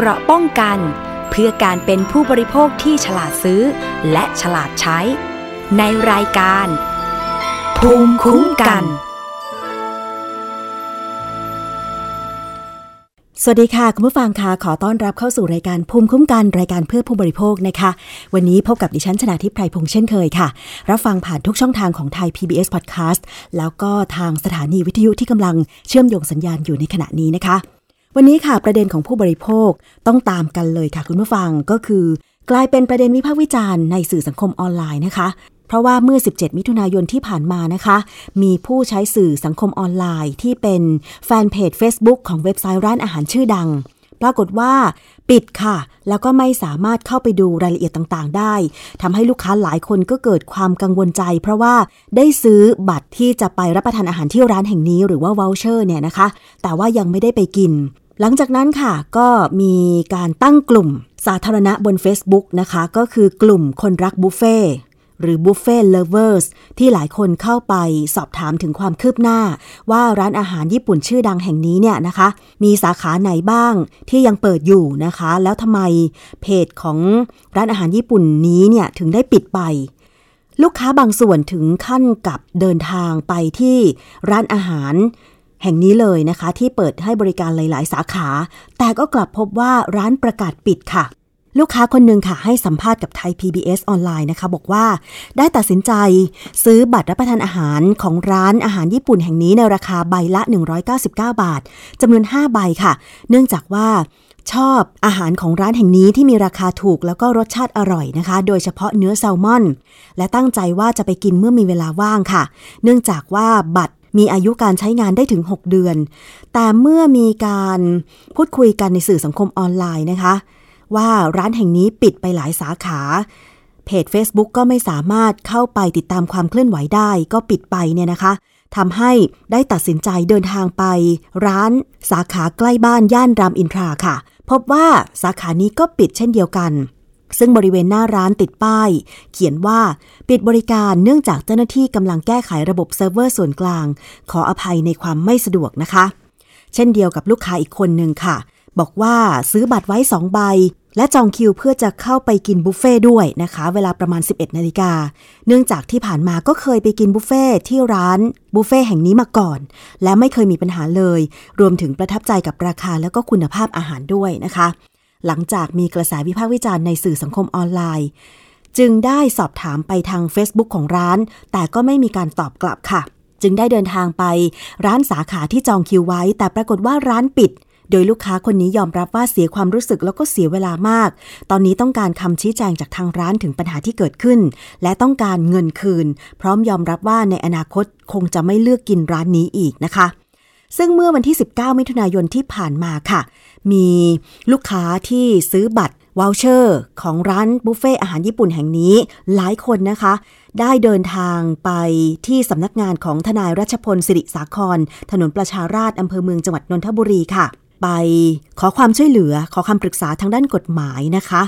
เกราะป้องกัน เพื่อการเป็นผู้บริโภคที่ฉลาดซื้อ และฉลาดใช้ ในรายการ ภูมิคุ้มกัน สวัสดีค่ะ คุณผู้ฟังค่ะขอต้อนรับเข้าสู่รายการภูมิคุ้มกันรายการเพื่อผู้บริโภคนะคะ วันนี้พบกับดิฉันชนาทิพไพรพงษ์เช่นเคยค่ะ รับฟังผ่านทุกช่องทางของไทย PBS Podcast แล้วก็ทางสถานีวิทยุที่กำลังเชื่อมโยงสัญญาณอยู่ในขณะนี้นะคะ วันนี้ค่ะประเด็นของผู้บริโภคต้องตามกันเลยค่ะคุณผู้ฟังก็คือ กลายเป็นประเด็นวิพากษ์วิจารณ์ในสื่อสังคมออนไลน์นะคะ เพราะว่าเมื่อ 17 มิถุนายนที่ผ่านมานะคะ มีผู้ใช้สื่อสังคมออนไลน์ ที่เป็นแฟนเพจ Facebook ของเว็บไซต์ร้านอาหารชื่อดัง ปรากฏว่า ปิดค่ะ แล้วก็ไม่สามารถเข้าไปดูรายละเอียดต่างๆ ได้ทำให้ลูกค้าหลายคนก็เกิดความกังวลใจ เพราะว่าได้ซื้อบัตรที่จะไปรับประทานอาหารที่ร้านแห่งนี้ หรือว่า voucher เนี่ยนะคะ แต่ว่ายังไม่ได้ไปกิน หลังจากนั้นค่ะก็มีการตั้งกลุ่มสาธารณะบน Facebook นะคะ ก็คือกลุ่มคนรักบุฟเฟ่หรือ Buffet Lovers ที่หลายคนเข้าไปสอบถามถึงความคืบหน้า ว่าร้านอาหารญี่ปุ่นชื่อดังแห่งนี้เนี่ยนะคะ มีสาขาไหนบ้างที่ยังเปิดอยู่นะคะ แล้วทำไมเพจของร้านอาหารญี่ปุ่นนี้เนี่ยถึงได้ปิดไป ลูกค้าบางส่วนถึงขั้นกับเดินทางไปที่ร้านอาหาร แห่งนี้เลยนะคะ ที่เปิดให้บริการหลาย ๆ สาขา แต่ก็กลับพบว่าร้านประกาศปิดค่ะ ลูกค้าคนหนึ่งค่ะ ให้สัมภาษณ์กับไทย PBS ออนไลน์นะคะ บอกว่าได้ตัดสินใจซื้อบัตรรับประทานอาหารของร้านอาหารญี่ปุ่นแห่งนี้ในราคาใบละ 199 บาทจำนวน 5 ใบค่ะ เนื่องจากว่าชอบอาหารของร้านแห่งนี้ที่มีราคาถูกแล้วก็รสชาติอร่อยนะคะ โดยเฉพาะเนื้อแซลมอน และตั้งใจว่าจะไปกินเมื่อมีเวลาว่างค่ะ เนื่องจากว่าบัตร มีอายุการใช้งานได้ถึง 6 เดือน แต่เมื่อมีการพูดคุยกันในสื่อสังคมออนไลน์นะคะ ว่าร้านแห่งนี้ปิดไปหลายสาขา เพจ Facebook ก็ไม่สามารถเข้าไปติดตามความเคลื่อนไหวได้ก็ปิดไปเนี่ยนะคะทำให้ได้ตัดสินใจเดินทางไป ร้านสาขาใกล้บ้านย่านรามอินทราค่ะ พบว่าสาขานี้ก็ปิดเช่นเดียวกัน ซึ่งบริเวณหน้าร้านติดป้าย เขียนว่าปิดบริการเนื่องจากเจ้าหน้าที่กำลังแก้ไขระบบเซิร์ฟเวอร์ส่วนกลาง ขออภัยในความไม่สะดวกนะคะ เช่นเดียวกับลูกค้าอีกคนหนึ่งค่ะ บอกว่าซื้อบัตรไว้ 2 ใบ และจองคิวเพื่อจะเข้าไปกินบุฟเฟ่ด้วยนะคะ เวลาประมาณ 11นาฬิกาเนื่องจากที่ผ่านมาก็เคยไปกินบุฟเฟ่ที่ร้านบุฟเฟ่แห่งนี้มาก่อน และไม่เคยมีปัญหาเลย รวมถึงประทับใจกับราคาแล้วก็คุณภาพอาหารด้วยนะคะ หลังจากมีกระแสวิพากษ์วิจารณ์ในสื่อสังคมออนไลน์ จึงได้สอบถามไปทาง Facebook ของร้าน แต่ก็ไม่มีการตอบกลับค่ะ จึงได้เดินทางไปร้านสาขาที่จองคิวไว้ แต่ปรากฏว่าร้านปิด โดยลูกค้าคนนี้ยอมรับว่าเสียความรู้สึกแล้วก็เสียเวลามาก ตอนนี้ต้องการคำชี้แจงจากทางร้านถึงปัญหาที่เกิดขึ้น และต้องการเงินคืน พร้อมยอมรับว่าในอนาคตคงจะไม่เลือกกินร้านนี้อีกนะคะ ซึ่งเมื่อวันที่ 19 มิถุนายนที่ผ่านมาค่ะ มีลูกค้าที่ซื้อบัตรวอลเชอร์ของร้านบุฟเฟ่อาหารญี่ปุ่นแห่งนี้หลายคนนะคะ ได้เดินทางไปที่สำนักงานของทนายรัชพลสิริสาคร ถนนประชาราษฎร์อำเภอเมืองจังหวัดนนทบุรีค่ะ ไปขอความช่วยเหลือขอคำปรึกษาทางด้านกฎหมายนะคะ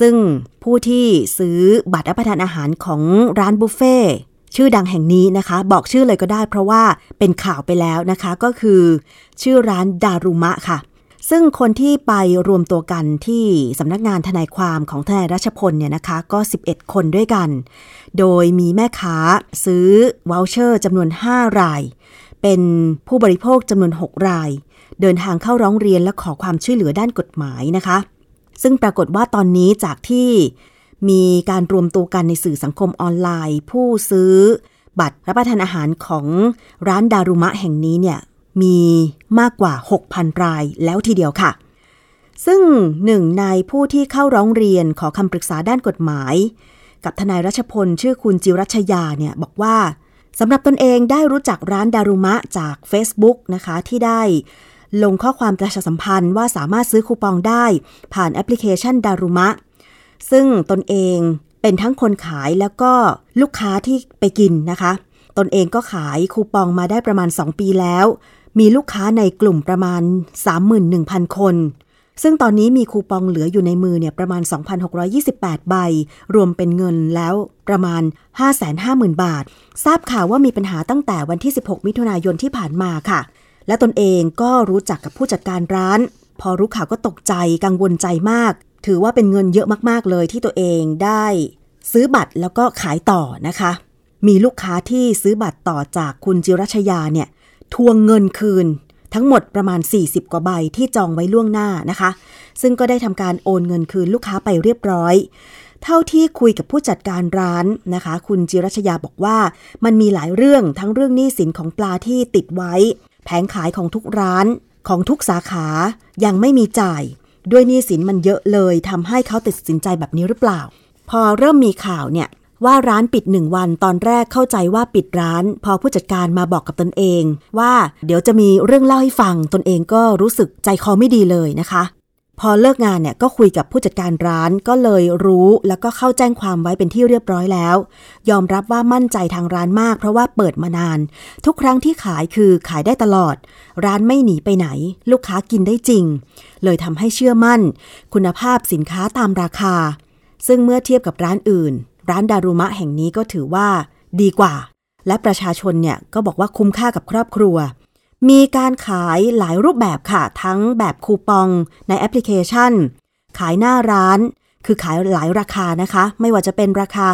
ซึ่งผู้ที่ซื้อบัตรรับประทานอาหารของร้านบุฟเฟ่ ชื่อดังแห่งนี้นะคะ บอกชื่อเลยก็ได้เพราะว่าเป็นข่าวไปแล้วนะคะก็คือ ชื่อร้านดารุมะค่ะ ซึ่งคนที่ไปรวมตัวกันที่สำนักงานทนายความของทนายรัชพลเนี่ยนะคะก็ 11 คนด้วยกัน โดยมีแม่ค้าซื้อวอลเชอร์จำนวน 5 ราย เป็นผู้บริโภคจำนวน 6 ราย เดินทางเข้าร้องเรียนและขอความช่วยเหลือด้านกฎหมายนะคะซึ่งปรากฏว่าตอนนี้จากที่ มีการรวมตัวกันในสื่อสังคมออนไลน์ ผู้ซื้อ บัตรรับประทานอาหารของร้านดารุมะแห่งนี้เนี่ยมีมากกว่า 6,000 รายแล้วทีเดียวค่ะ ซึ่งหนึ่งในผู้ที่เข้าร้องเรียนขอคำปรึกษาด้านกฎหมาย กับทนายรัชพล ชื่อคุณจิรัชยาเนี่ยบอกว่าสำหรับตนเองได้รู้จักร้านดารุมะจาก Facebook นะคะที่ได้ลงข้อความประชาสัมพันธ์ว่าสามารถซื้อคูปองได้ ผ่านแอปพลิเคชันดารุมะ ซึ่งตนเองเป็นทั้งคนขายแล้วก็ลูกค้าที่ไปกินนะคะ ตนเองก็ขายคูปองมาได้ประมาณ 2 ปีแล้ว มีลูกค้าในกลุ่มประมาณ 31,000 คน ซึ่งตอนนี้มีคูปองเหลืออยู่ในมือเนี่ยประมาณ 2,628 ใบ รวมเป็นเงินแล้วประมาณ 550,000 บาท ทราบข่าวว่ามีปัญหาตั้งแต่วันที่ 16 มิถุนายนที่ผ่านมาค่ะ และตนเองก็รู้จักกับผู้จัดการร้าน พอรู้ข่าวก็ตกใจกังวลใจมาก ถือว่าเป็นเงินเยอะมากๆเลยที่ตัวเองได้ซื้อบัตรแล้วก็ขายต่อนะคะ มีลูกค้าที่ซื้อบัตรต่อจากคุณจิรัชยาเนี่ยทวงเงินคืนทั้งหมดประมาณ 40 กว่าใบที่จองไว้ล่วงหน้านะคะ ซึ่งก็ได้ทำการโอนเงินคืนลูกค้าไปเรียบร้อย เท่าที่คุยกับผู้จัดการร้านนะคะ คุณจิรัชยาบอกว่า มันมีหลายเรื่องทั้งเรื่องหนี้สินของปลาที่ติดไว้ แผงขายของทุกร้านของทุกสาขายังไม่มีจ่าย ด้วยหนี้สินมันเยอะเลยทำให้เขาตัดสินใจแบบนี้หรือเปล่า พอเริ่มมีข่าวเนี่ยว่าร้านปิดหนึ่งวันตอนแรกเข้าใจว่าปิดร้าน พอผู้จัดการมาบอกกับตนเอง ว่าเดี๋ยวจะมีเรื่องเล่าให้ฟังตนเองก็รู้สึกใจคอไม่ดีเลยนะคะ พอเลิกงานเนี่ยก็คุยกับผู้จัดการร้านก็เลยรู้แล้วก็เข้าแจ้งความไว้เป็นที่เรียบร้อยแล้ว ยอมรับว่ามั่นใจทางร้านมาก เพราะว่าเปิดมานาน ทุกครั้งที่ขายคือขายได้ตลอด ร้านไม่หนีไปไหน ลูกค้ากินได้จริง เลยทำให้เชื่อมั่น คุณภาพสินค้าตามราคา ซึ่งเมื่อเทียบกับร้านอื่น ร้านดารุมะแห่งนี้ก็ถือว่า ดีกว่า และประชาชนเนี่ยก็บอกว่าคุ้มค่ากับครอบครัว มีการขายหลายรูปแบบค่ะ ทั้งแบบคูปองในแอปพลิเคชัน ขายหน้าร้าน คือขายหลายราคานะคะ ไม่ว่าจะเป็นราคา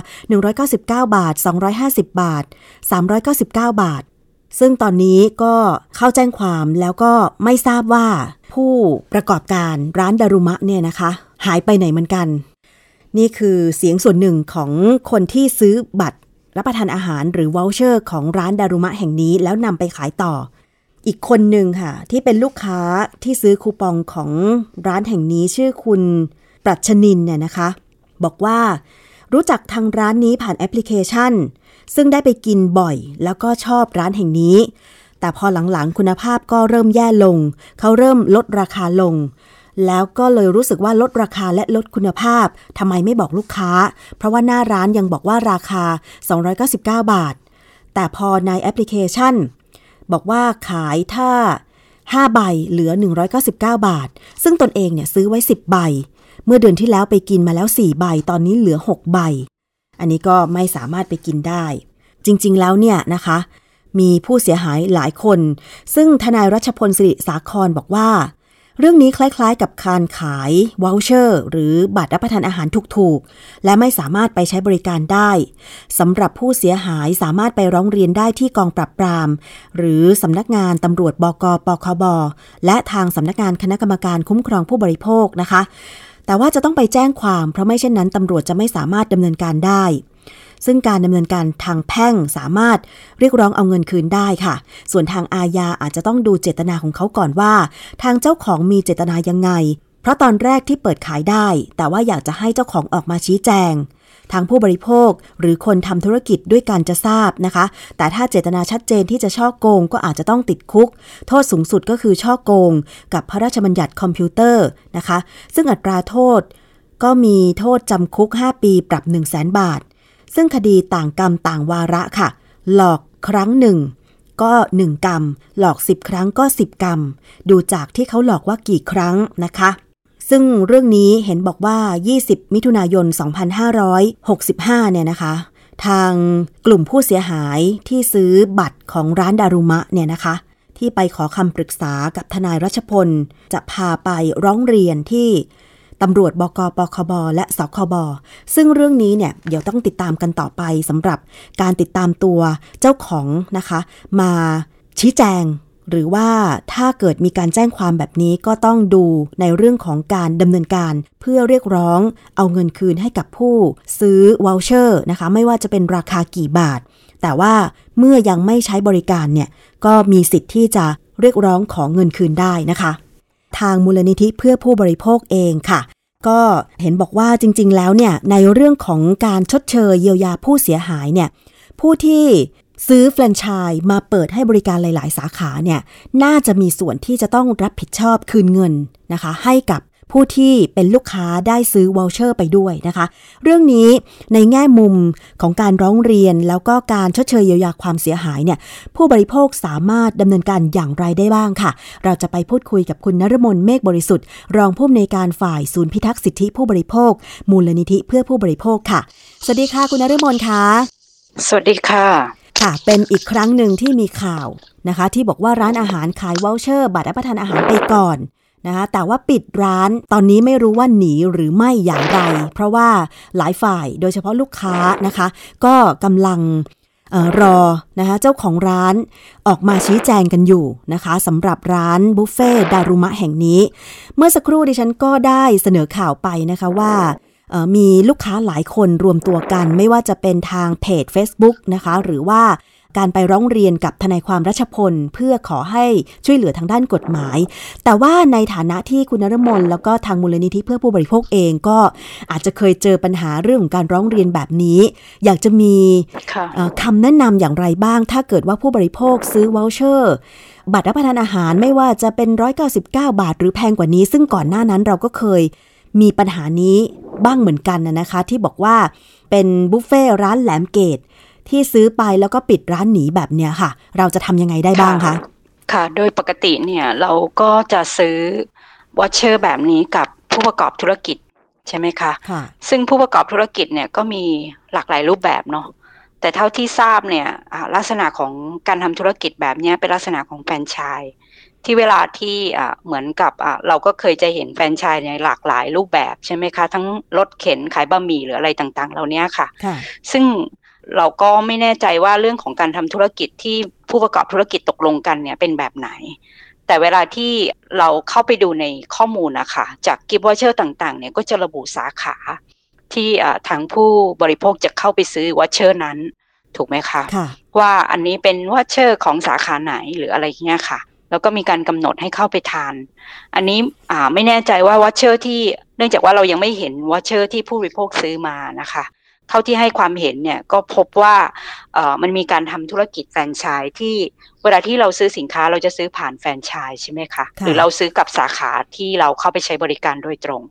199 บาท 250 บาท 399 บาท ซึ่งตอนนี้ก็เข้าแจ้งความแล้วก็ไม่ทราบว่าผู้ประกอบการร้านดารุมะเนี่ยนะคะ หายไปไหนเหมือนกัน นี่คือเสียงส่วนหนึ่งของคนที่ซื้อบัตรรับประทานอาหารหรือวอลเชอร์ ของร้านดารุมะแห่งนี้แล้วนำไปขายต่อ อีกคนหนึ่งค่ะ ที่เป็นลูกค้าที่ซื้อคูปองของร้านแห่งนี้ชื่อคุณปรัชนินเนี่ยนะคะ บอกว่ารู้จักทางร้านนี้ผ่านแอปพลิเคชัน ซึ่งได้ไปกินบ่อย แล้วก็ชอบร้านแห่งนี้ แต่พอหลังๆคุณภาพก็เริ่มแย่ลง เขาเริ่มลดราคาลง แล้วก็เลยรู้สึกว่าลดราคาและลดคุณภาพทำไมไม่บอกลูกค้า เพราะว่าหน้าร้านยังบอกว่าราคา 299 บาท แต่พอในแอปพลิเคชัน บอกว่าขายถ้า 5 ใบเหลือ 199 บาท ซึ่งตนเองเนี่ยซื้อไว้ 10 ใบ เมื่อเดือนที่แล้วไปกินมาแล้ว 4 ใบ ตอนนี้เหลือ 6 ใบ อันนี้ก็ไม่สามารถไปกินได้ จริงๆแล้วเนี่ยนะคะ มีผู้เสียหายหลายคน ซึ่งทนายรัชพลสิริสาครบอกว่า เรื่องนี้คล้ายๆ กับการขาย วอลเชอร์ หรือบัตรรับประทานอาหารถูกๆ และไม่สามารถไปใช้บริการได้สำหรับผู้เสียหายสามารถไปร้องเรียนได้ที่กองปราบปราม หรือสำนักงานตำรวจบกปคบ และทางสำนักงานคณะกรรมการคุ้มครองผู้บริโภคนะคะ แต่ว่าจะต้องไปแจ้งความเพราะไม่เช่นนั้นตำรวจจะไม่สามารถดำเนินการได้ ซึ่งการดำเนินการทางแพ่งสามารถเรียกร้องเอาเงินคืนได้ค่ะ ส่วนทางอาญาอาจจะต้องดูเจตนาของเขาก่อนว่า ทางเจ้าของมีเจตนายังไง เพราะตอนแรกที่เปิดขายได้ แต่ว่าอยากจะให้เจ้าของออกมาชี้แจงทางผู้บริโภคหรือคนทำธุรกิจด้วยกันจะทราบนะคะ แต่ถ้าเจตนาชัดเจนที่จะช่อโกงก็อาจจะต้องติดคุก โทษสูงสุดก็คือช่อโกง กับพระราชบัญญัติคอมพิวเตอร์นะคะ ซึ่งอัตราโทษก็มีโทษจำคุก 5 ปีปรับ 1 0 0 0 0แบาท ซึ่งคดีต่างกรรมต่างวาระค่ะ หลอกครั้งหนึ่งก็ 1 กรรม หลอก 10 ครั้งก็ 10 กรรม ดูจากที่เขาหลอกว่ากี่ครั้งนะคะ ซึ่งเรื่องนี้เห็นบอกว่า 20 มิถุนายน 2565 เนี่ยนะคะ ทางกลุ่มผู้เสียหายที่ซื้อบัตรของร้านดารุมะเนี่ยนะคะ ที่ไปขอคำปรึกษากับทนายรัชพล จะพาไปร้องเรียนที่ ตำรวจบกปคบ และสคบ ซึ่งเรื่องนี้เนี่ยเดี๋ยวต้องติดตามกันต่อไปสำหรับการติดตามตัวเจ้าของนะคะ มาชี้แจง หรือว่าถ้าเกิดมีการแจ้งความแบบนี้ก็ต้องดูในเรื่องของการดำเนินการ เพื่อเรียกร้องเอาเงินคืนให้กับผู้ซื้อวอลเชอร์นะคะ ไม่ว่าจะเป็นราคากี่บาท แต่ว่าเมื่อยังไม่ใช้บริการเนี่ยก็มีสิทธิ์ที่จะเรียกร้องขอเงินคืนได้นะคะ ทางมูลนิธิเพื่อผู้บริโภคเองค่ะ ก็เห็นบอกว่าจริง ๆ แล้วเนี่ยในเรื่องของการชดเชยเยียวยาผู้เสียหายเนี่ยผู้ที่ซื้อแฟรนไชส์มาเปิดให้บริการหลาย ๆ สาขาเนี่ยน่าจะมีส่วนที่จะต้องรับผิดชอบคืนเงินนะคะ ให้กับ ผู้ที่เป็นลูกค้าได้ซื้อ voucher ไปด้วยนะคะ เรื่องนี้ในแง่มุมของการร้องเรียนแล้วก็การชดเชยเยียวยาความเสียหายเนี่ยผู้บริโภคสามารถดำเนินการอย่างไรได้บ้างค่ะ เราจะไปพูดคุยกับคุณนรมนเมฆบริสุทธิ์ รองผู้อำนวยการฝ่ายศูนย์พิทักษ์สิทธิผู้บริโภค มูลนิธิเพื่อผู้บริโภคค่ะ สวัสดีค่ะ คุณนรมนค่ะ สวัสดีค่ะค่ะ เป็นอีกครั้งหนึ่งที่มีข่าวนะคะ ที่บอกว่าร้านอาหารขายวอลเชอร์ บัตรรับประทานอาหารไปก่อน นะคะแต่ว่าปิดร้านตอนนี้ไม่รู้ว่าหนีหรือไม่อย่างไร เพราะว่าหลายฝ่ายโดยเฉพาะลูกค้านะคะ ก็กำลังออรอนะคะเจ้าของร้านออกมาชี้แจงกันอยู่นะคะสำหรับร้านบุฟเฟ่ดารุมะแห่งนี้ เมื่อสักครู่ดิฉันก็ได้เสนอข่าวไปนะคะว่ามีลูกค้าหลายคนรวมตัวกัน ไม่ว่าจะเป็นทางเพจ Facebook นะคะ หรือว่า การไปร้องเรียนกับทนายความรัชพล เพื่อขอให้ช่วยเหลือทางด้านกฎหมาย แต่ว่าในฐานะที่คุณนรมนแล้วก็ทางมูลนิธิเพื่อผู้บริโภคเองก็อาจจะเคยเจอปัญหาเรื่องของการร้องเรียนแบบนี้ อยากจะมีคำแนะนำอย่างไรบ้าง ถ้าเกิดว่าผู้บริโภคซื้อ voucher บัตรรับประทานอาหารไม่ว่าจะเป็น 199 บาท หรือแพงกว่านี้ ซึ่งก่อนหน้านั้นเราก็เคยมีปัญหานี้บ้างเหมือนกันนะคะ ที่บอกว่าเป็นบุฟเฟ่ร้านแหลมเกต ที่ซื้อไปแล้วก็ปิดร้านหนีแบบเนี้ยค่ะ เราจะทำยังไงได้บ้างคะค่ะ โดยปกติเนี่ยเราก็จะซื้อ voucher แบบนี้กับผู้ประกอบธุรกิจใช่ไหมคะค่ะซึ่งผู้ประกอบธุรกิจเนี่ยก็มีหลากหลายรูปแบบเนาะแต่เท่าที่ทราบเนี่ยลักษณะของการทำธุรกิจแบบนี้เป็นลักษณะของแฟรนไชส์ที่เวลาที่เหมือนกับเราก็เคยจะเห็นแฟรนไชส์ในหลากหลายรูปแบบใช่ไหมคะ ทั้งรถเข็นขายบะหมี่หรืออะไรต่างๆ เหล่านี้ค่ะ ซึ่ง เราก็ไม่แน่ใจว่าเรื่องของการทำธุรกิจที่ผู้ประกอบธุรกิจตกลงกันเนี่ยเป็นแบบไหน แต่เวลาที่เราเข้าไปดูในข้อมูลนะคะจาก gift voucher ต่างๆเนี่ยก็จะระบุสาขาที่ทางผู้บริโภคจะเข้าไปซื้อ voucher นั้น ถูกไหมคะคะว่าอันนี้เป็น voucher ของสาขาไหนหรืออะไรเงี้ยค่ะ แล้วก็มีการกำหนดให้เข้าไปทาน อันนี้ไม่แน่ใจว่า voucher ที่เนื่องจากว่าเรายังไม่เห็น voucher ที่ผู้บริโภคซื้อมานะคะ เท่าที่ให้ความเห็นเนี่ยก็พบว่าเออมันมีการทำธุรกิจแฟรนไชส์ที่เวลาที่เราซื้อสินค้าเราจะซื้อผ่านแฟรนไชส์ใช่ไหมคะหรือเราซื้อกับสาขาที่เราเข้าไปใช้บริการโดยตรง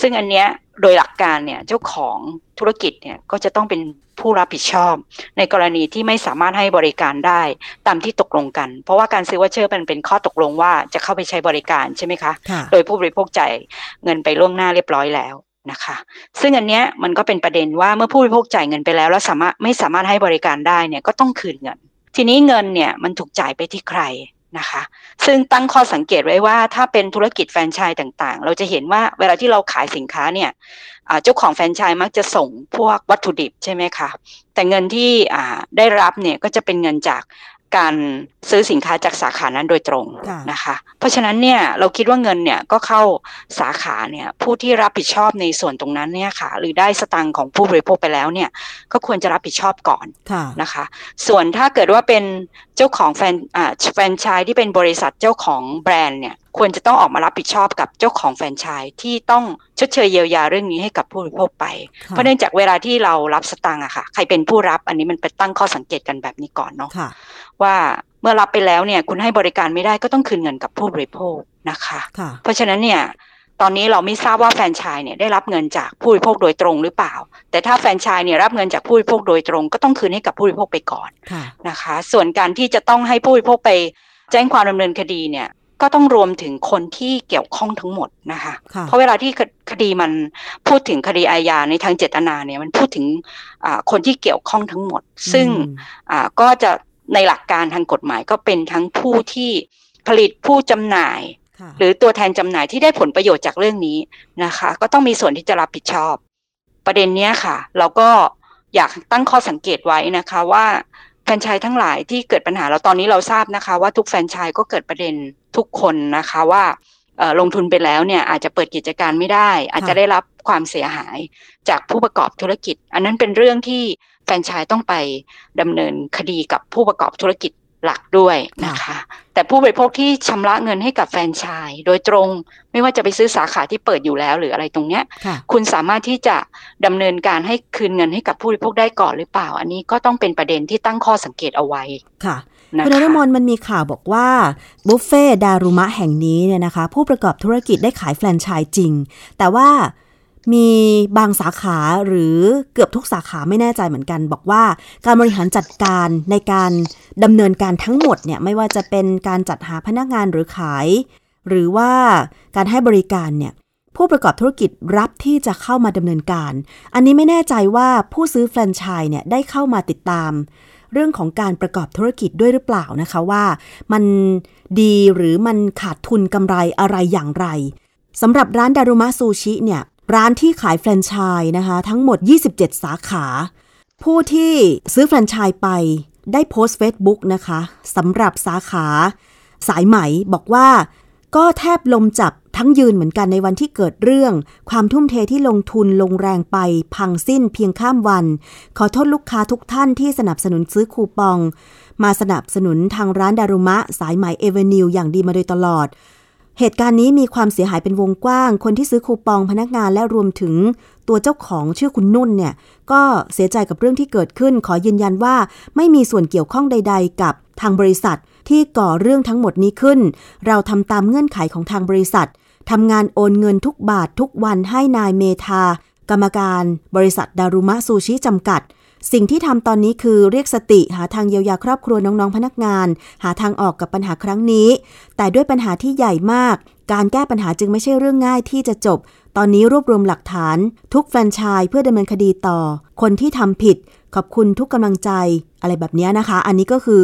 ซึ่งอันเนี้ยโดยหลักการเนี่ยเจ้าของธุรกิจเนี่ยก็จะต้องเป็นผู้รับผิดชอบ ในกรณีที่ไม่สามารถให้บริการได้ตามที่ตกลงกัน เพราะว่าการซื้อวัชเชอร์มันเป็นข้อตกลงว่าจะเข้าไปใช้บริการใช่ไหมคะ โดยผู้บริโภคจ่ายเงินไปล่วงหน้าเรียบร้อยแล้ว นะคะ ซึ่งอันเนี้ยมันก็เป็นประเด็นว่าเมื่อผู้บริโภคจ่ายเงินไปแล้ว แล้วสามารถไม่สามารถให้บริการได้เนี่ยก็ต้องคืนเงิน ทีนี้เงินเนี่ยมันถูกจ่ายไปที่ใครนะคะ ซึ่งตั้งข้อสังเกตไว้ว่าถ้าเป็นธุรกิจแฟรนไชส์ต่างๆ เราจะเห็นว่าเวลาที่เราขายสินค้าเนี่ยเจ้าของแฟรนไชส์มักจะส่งพวกวัตถุดิบใช่ไหมคะแต่เงินที่ได้รับเนี่ยก็จะเป็นเงินจาก การซื้อสินค้าจากสาขานั้นโดยตรงนะคะ เพราะฉะนั้นเนี่ยเราคิดว่าเงินเนี่ยก็เข้าสาขาเนี่ยผู้ที่รับผิดชอบในส่วนตรงนั้นเนี่ยค่ะ หรือได้สตังค์ของผู้บริโภคไปแล้วเนี่ยก็ควรจะรับผิดชอบก่อนนะคะ ส่วนถ้าเกิดว่าเป็นเจ้าของแฟนอ่าแฟนชายที่เป็นบริษัทเจ้าของแบรนด์เนี่ย ควรจะต้องออกมารับผิดชอบกับเจ้าของแฟนชายที่ต้องชดเชยเยียวยาเรื่องนี้ให้กับผู้บริโภคไป เพราะเนื่องจากเวลาที่เรารับสตังค์อะค่ะ ใครเป็นผู้รับอันนี้มันไปตั้งข้อสังเกตกันแบบนี้ก่อนเนาะว่าเมื่อรับไปแล้วเนี่ยคุณให้บริการไม่ได้ก็ต้องคืนเงินกับผู้บริโภคนะคะเพราะฉะนั้นเนี่ยตอนนี้เราไม่ทราบว่าแฟนชายเนี่ยได้รับเงินจากผู้บริโภคโดยตรงหรือเปล่า แต่ถ้าแฟนชายเนี่ยรับเงินจากผู้บริโภคโดยตรง ก็ต้องคืนให้กับผู้บริโภคไปก่อนนะคะ ส่วนการที่จะต้องให้ผู้บริโภคไปแจ้งความดำเนินคดีเนี่ย ก็ต้องรวมถึงคนที่เกี่ยวข้องทั้งหมดนะคะ เพราะเวลาที่คดีมันพูดถึงคดีอาญาในทางเจตนาเนี่ยมันพูดถึงคนที่เกี่ยวข้องทั้งหมด ซึ่งก็จะในหลักการทางกฎหมายก็เป็นทั้งผู้ที่ผลิตผู้จำหน่าย หรือตัวแทนจำหน่ายที่ได้ผลประโยชน์จากเรื่องนี้นะคะ ก็ต้องมีส่วนที่จะรับผิดชอบ ประเด็นนี้ค่ะ เราก็อยากตั้งข้อสังเกตไว้นะคะว่า แฟนชายทั้งหลายที่เกิดปัญหาแล้วตอนนี้เราทราบนะคะ ว่าทุกแฟนชายก็เกิดประเด็นทุกคนนะคะว่าลงทุนไปแล้วเนี่ยอาจจะเปิดกิจการไม่ได้ อาจจะได้รับความเสียหายจากผู้ประกอบธุรกิจ อันนั้นเป็นเรื่องที่แฟนชายต้องไปดำเนินคดีกับผู้ประกอบธุรกิจ หลักด้วยนะคะ แต่ผู้บริโภคที่ชำระเงินให้กับแฟนชายโดยตรงไม่ว่าจะไปซื้อสาขาที่เปิดอยู่แล้วหรืออะไรตรงเนี้ย คุณสามารถที่จะดำเนินการให้คืนเงินให้กับผู้บริโภคได้ก่อนหรือเปล่า อันนี้ก็ต้องเป็นประเด็นที่ตั้งข้อสังเกตเอาไว้ค่ะคุณนรมนมันมีข่าวบอกว่าบุฟเฟ่ดารุมะแห่งนี้เนี่ยนะคะ ผู้ประกอบธุรกิจได้ขายแฟรนไชส์จริง แต่ว่า มีบางสาขาหรือเกือบทุกสาขาไม่แน่ใจเหมือนกัน บอกว่าการบริหารจัดการในการดำเนินการทั้งหมดเนี่ยไม่ว่าจะเป็นการจัดหาพนักงานหรือขาย หรือว่าการให้บริการเนี่ยผู้ประกอบธุรกิจรับที่จะเข้ามาดำเนินการ อันนี้ไม่แน่ใจว่าผู้ซื้อแฟรนไชส์เนี่ยได้เข้ามาติดตาม เรื่องของการประกอบธุรกิจด้วยหรือเปล่านะคะว่า มันดีหรือมันขาดทุนกำไรอะไรอย่างไรสำหรับร้านดารุมะซูชิเนี่ย ร้านที่ขายแฟรนไชส์นะคะ ทั้งหมด 27 สาขา ผู้ที่ซื้อแฟรนไชส์ไปได้โพสต์ Facebook นะคะสำหรับสาขาสายไหมบอกว่าก็แทบลมจับทั้งยืนเหมือนกันในวันที่เกิดเรื่อง ความทุ่มเทที่ลงทุนลงแรงไป พังสิ้นเพียงข้ามวัน ขอโทษลูกค้าทุกท่านที่สนับสนุนซื้อคูปอง มาสนับสนุนทางร้านดารุมะ สายไหมเอเวนิวอย่างดีมาโดยตลอด เหตุการณ์นี้มีความเสียหายเป็นวงกว้าง คนที่ซื้อคูปองพนักงานและรวมถึงตัวเจ้าของชื่อคุณนุ่นเนี่ย ก็เสียใจกับเรื่องที่เกิดขึ้น ขอยืนยันว่าไม่มีส่วนเกี่ยวข้องใด ๆ กับทางบริษัทที่ก่อเรื่องทั้งหมดนี้ขึ้น เราทำตามเงื่อนไขของทางบริษัททำงานโอนเงินทุกบาททุกวันให้นายเมธากรรมการบริษัทดารุมะซูชิจำกัด สิ่งที่ทำตอนนี้คือเรียกสติหาทางเยียวยาครอบครัวน้องๆพนักงาน หาทางออกกับปัญหาครั้งนี้ แต่ด้วยปัญหาที่ใหญ่มาก การแก้ปัญหาจึงไม่ใช่เรื่องง่ายที่จะจบ ตอนนี้รวบรวมหลักฐาน ทุกแฟรนไชส์เพื่อดำเนินคดีต่อ คนที่ทำผิด ขอบคุณทุกกำลังใจอะไรแบบนี้นะคะ อันนี้ก็คือ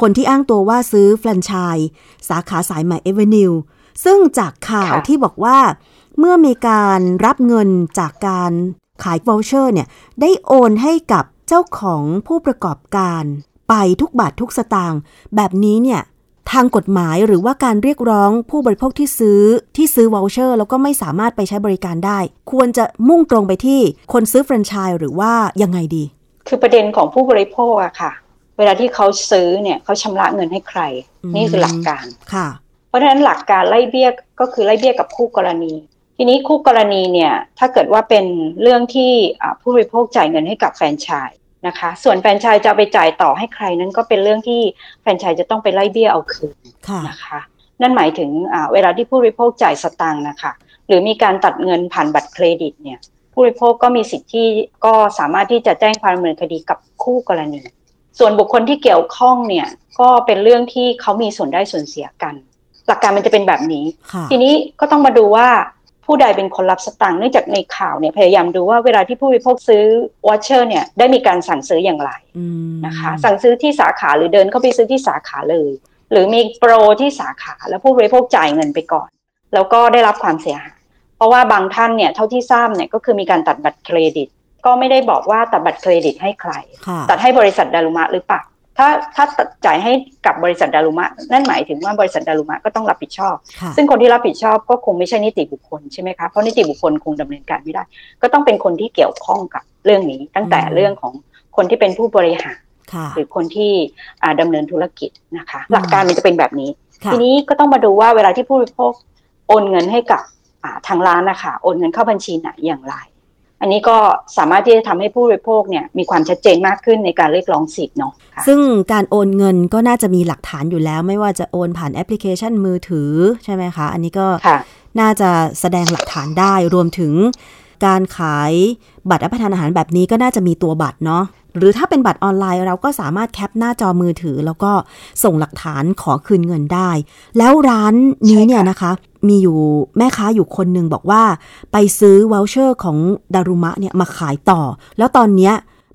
คนที่อ้างตัวว่าซื้อแฟรนไชส์สาขาสายใหม่เอเวนิวซึ่งจากข่าวที่บอกว่า เมื่อมีการรับเงินจากการ ขาย voucher เนี่ยได้โอนให้กับเจ้าของผู้ประกอบการไปทุกบาททุกสตางค์แบบนี้เนี่ยทางกฎหมายหรือว่าการเรียกร้องผู้บริโภคที่ซื้อที่ซื้อ voucher แล้วก็ไม่สามารถไปใช้บริการได้ ควรจะมุ่งตรงไปที่คนซื้อแฟรนไชส์หรือว่ายังไงดี คือประเด็นของผู้บริโภคอะค่ะ เวลาที่เขาซื้อเนี่ยเขาชำระเงินให้ใคร นี่คือหลักการค่ะ เพราะฉะนั้นหลักการไล่เบี้ยก็คือไล่เบี้ยกับคู่กรณี ทีนี้คู่กรณีเนี่ยถ้าเกิดว่าเป็นเรื่องที่ผู้บริโภคจ่ายเงินให้กับแฟนชายนะคะ ส่วนแฟนชายจะไปจ่ายต่อให้ใครนั้นก็เป็นเรื่องที่แฟนชายจะต้องไปไล่เบี้ยเอาคืนนะคะ นั่นหมายถึงเวลาที่ผู้บริโภคจ่ายสตางค์นะคะ หรือมีการตัดเงินผ่านบัตรเครดิตเนี่ย ผู้บริโภคก็มีสิทธิ์ที่ก็สามารถที่จะแจ้งความดำเนินคดีกับคู่กรณี ส่วนบุคคลที่เกี่ยวข้องเนี่ยก็เป็นเรื่องที่เขามีส่วนได้ส่วนเสียกัน หลักการมันจะเป็นแบบนี้ ทีนี้ก็ต้องมาดูว่า ผู้ใดเป็นคนรับสตางค์เนื่องจากในข่าวเนี่ยพยายามดูว่าเวลาที่ผู้บริโภคซื้อวอชเชอร์เนี่ยได้มีการสั่งซื้ออย่างไรนะคะ สั่งซื้อที่สาขาหรือเดินเข้าไปซื้อที่สาขาเลย หรือมีโปรที่สาขาแล้วผู้บริโภคจ่ายเงินไปก่อน แล้วก็ได้รับความเสียหายเพราะว่าบางท่านเนี่ยเท่าที่ทราบเนี่ยก็คือมีการตัดบัตรเครดิต ก็ไม่ได้บอกว่าตัดบัตรเครดิตให้ใคร ตัดให้บริษัทดารุมะหรือเปล่า ถ้าถ้าจ่ายให้กับบริษัทดารุมะ นั่นหมายถึงว่าบริษัทดารุมะก็ต้องรับผิดชอบ ซึ่งคนที่รับผิดชอบก็คงไม่ใช่นิติบุคคลใช่ไหมคะเพราะนิติบุคคลคงดำเนินการไม่ได้ ก็ต้องเป็นคนที่เกี่ยวข้องกับเรื่องนี้ ตั้งแต่เรื่องของคนที่เป็นผู้บริหารหรือคนที่ดำเนินธุรกิจนะคะ หลักการมันจะเป็นแบบนี้ ทีนี้ก็ต้องมาดูว่าเวลาที่ผู้บริโภคโอนเงินให้กับทางร้านนะคะโอนเงินเข้าบัญชีไหนอย่างไร อันนี้ก็สามารถที่จะทำให้ผู้บริโภคเนี่ยมีความชัดเจนมากขึ้นในการเรียกร้องสิทธิ์เนาะซึ่งการโอนเงินก็น่าจะมีหลักฐานอยู่แล้ว ไม่ว่าจะโอนผ่านแอปพลิเคชันมือถือใช่ไหมคะ อันนี้ก็น่าจะแสดงหลักฐานได้รวมถึงการขายบัตรรับประทานอาหารแบบนี้ก็น่าจะมีตัวบัตรเนาะหรือถ้าเป็นบัตรออนไลน์เราก็สามารถแคปหน้าจอมือถือ แล้วก็ส่งหลักฐานขอคืนเงินได้ แล้วร้านนี้เนี่ยนะคะ มีอยู่แม่ค้าอยู่คนหนึ่งบอกว่า ไปซื้อ voucher ของดารุมะเนี่ยมาขายต่อ แล้วตอนเนี้ย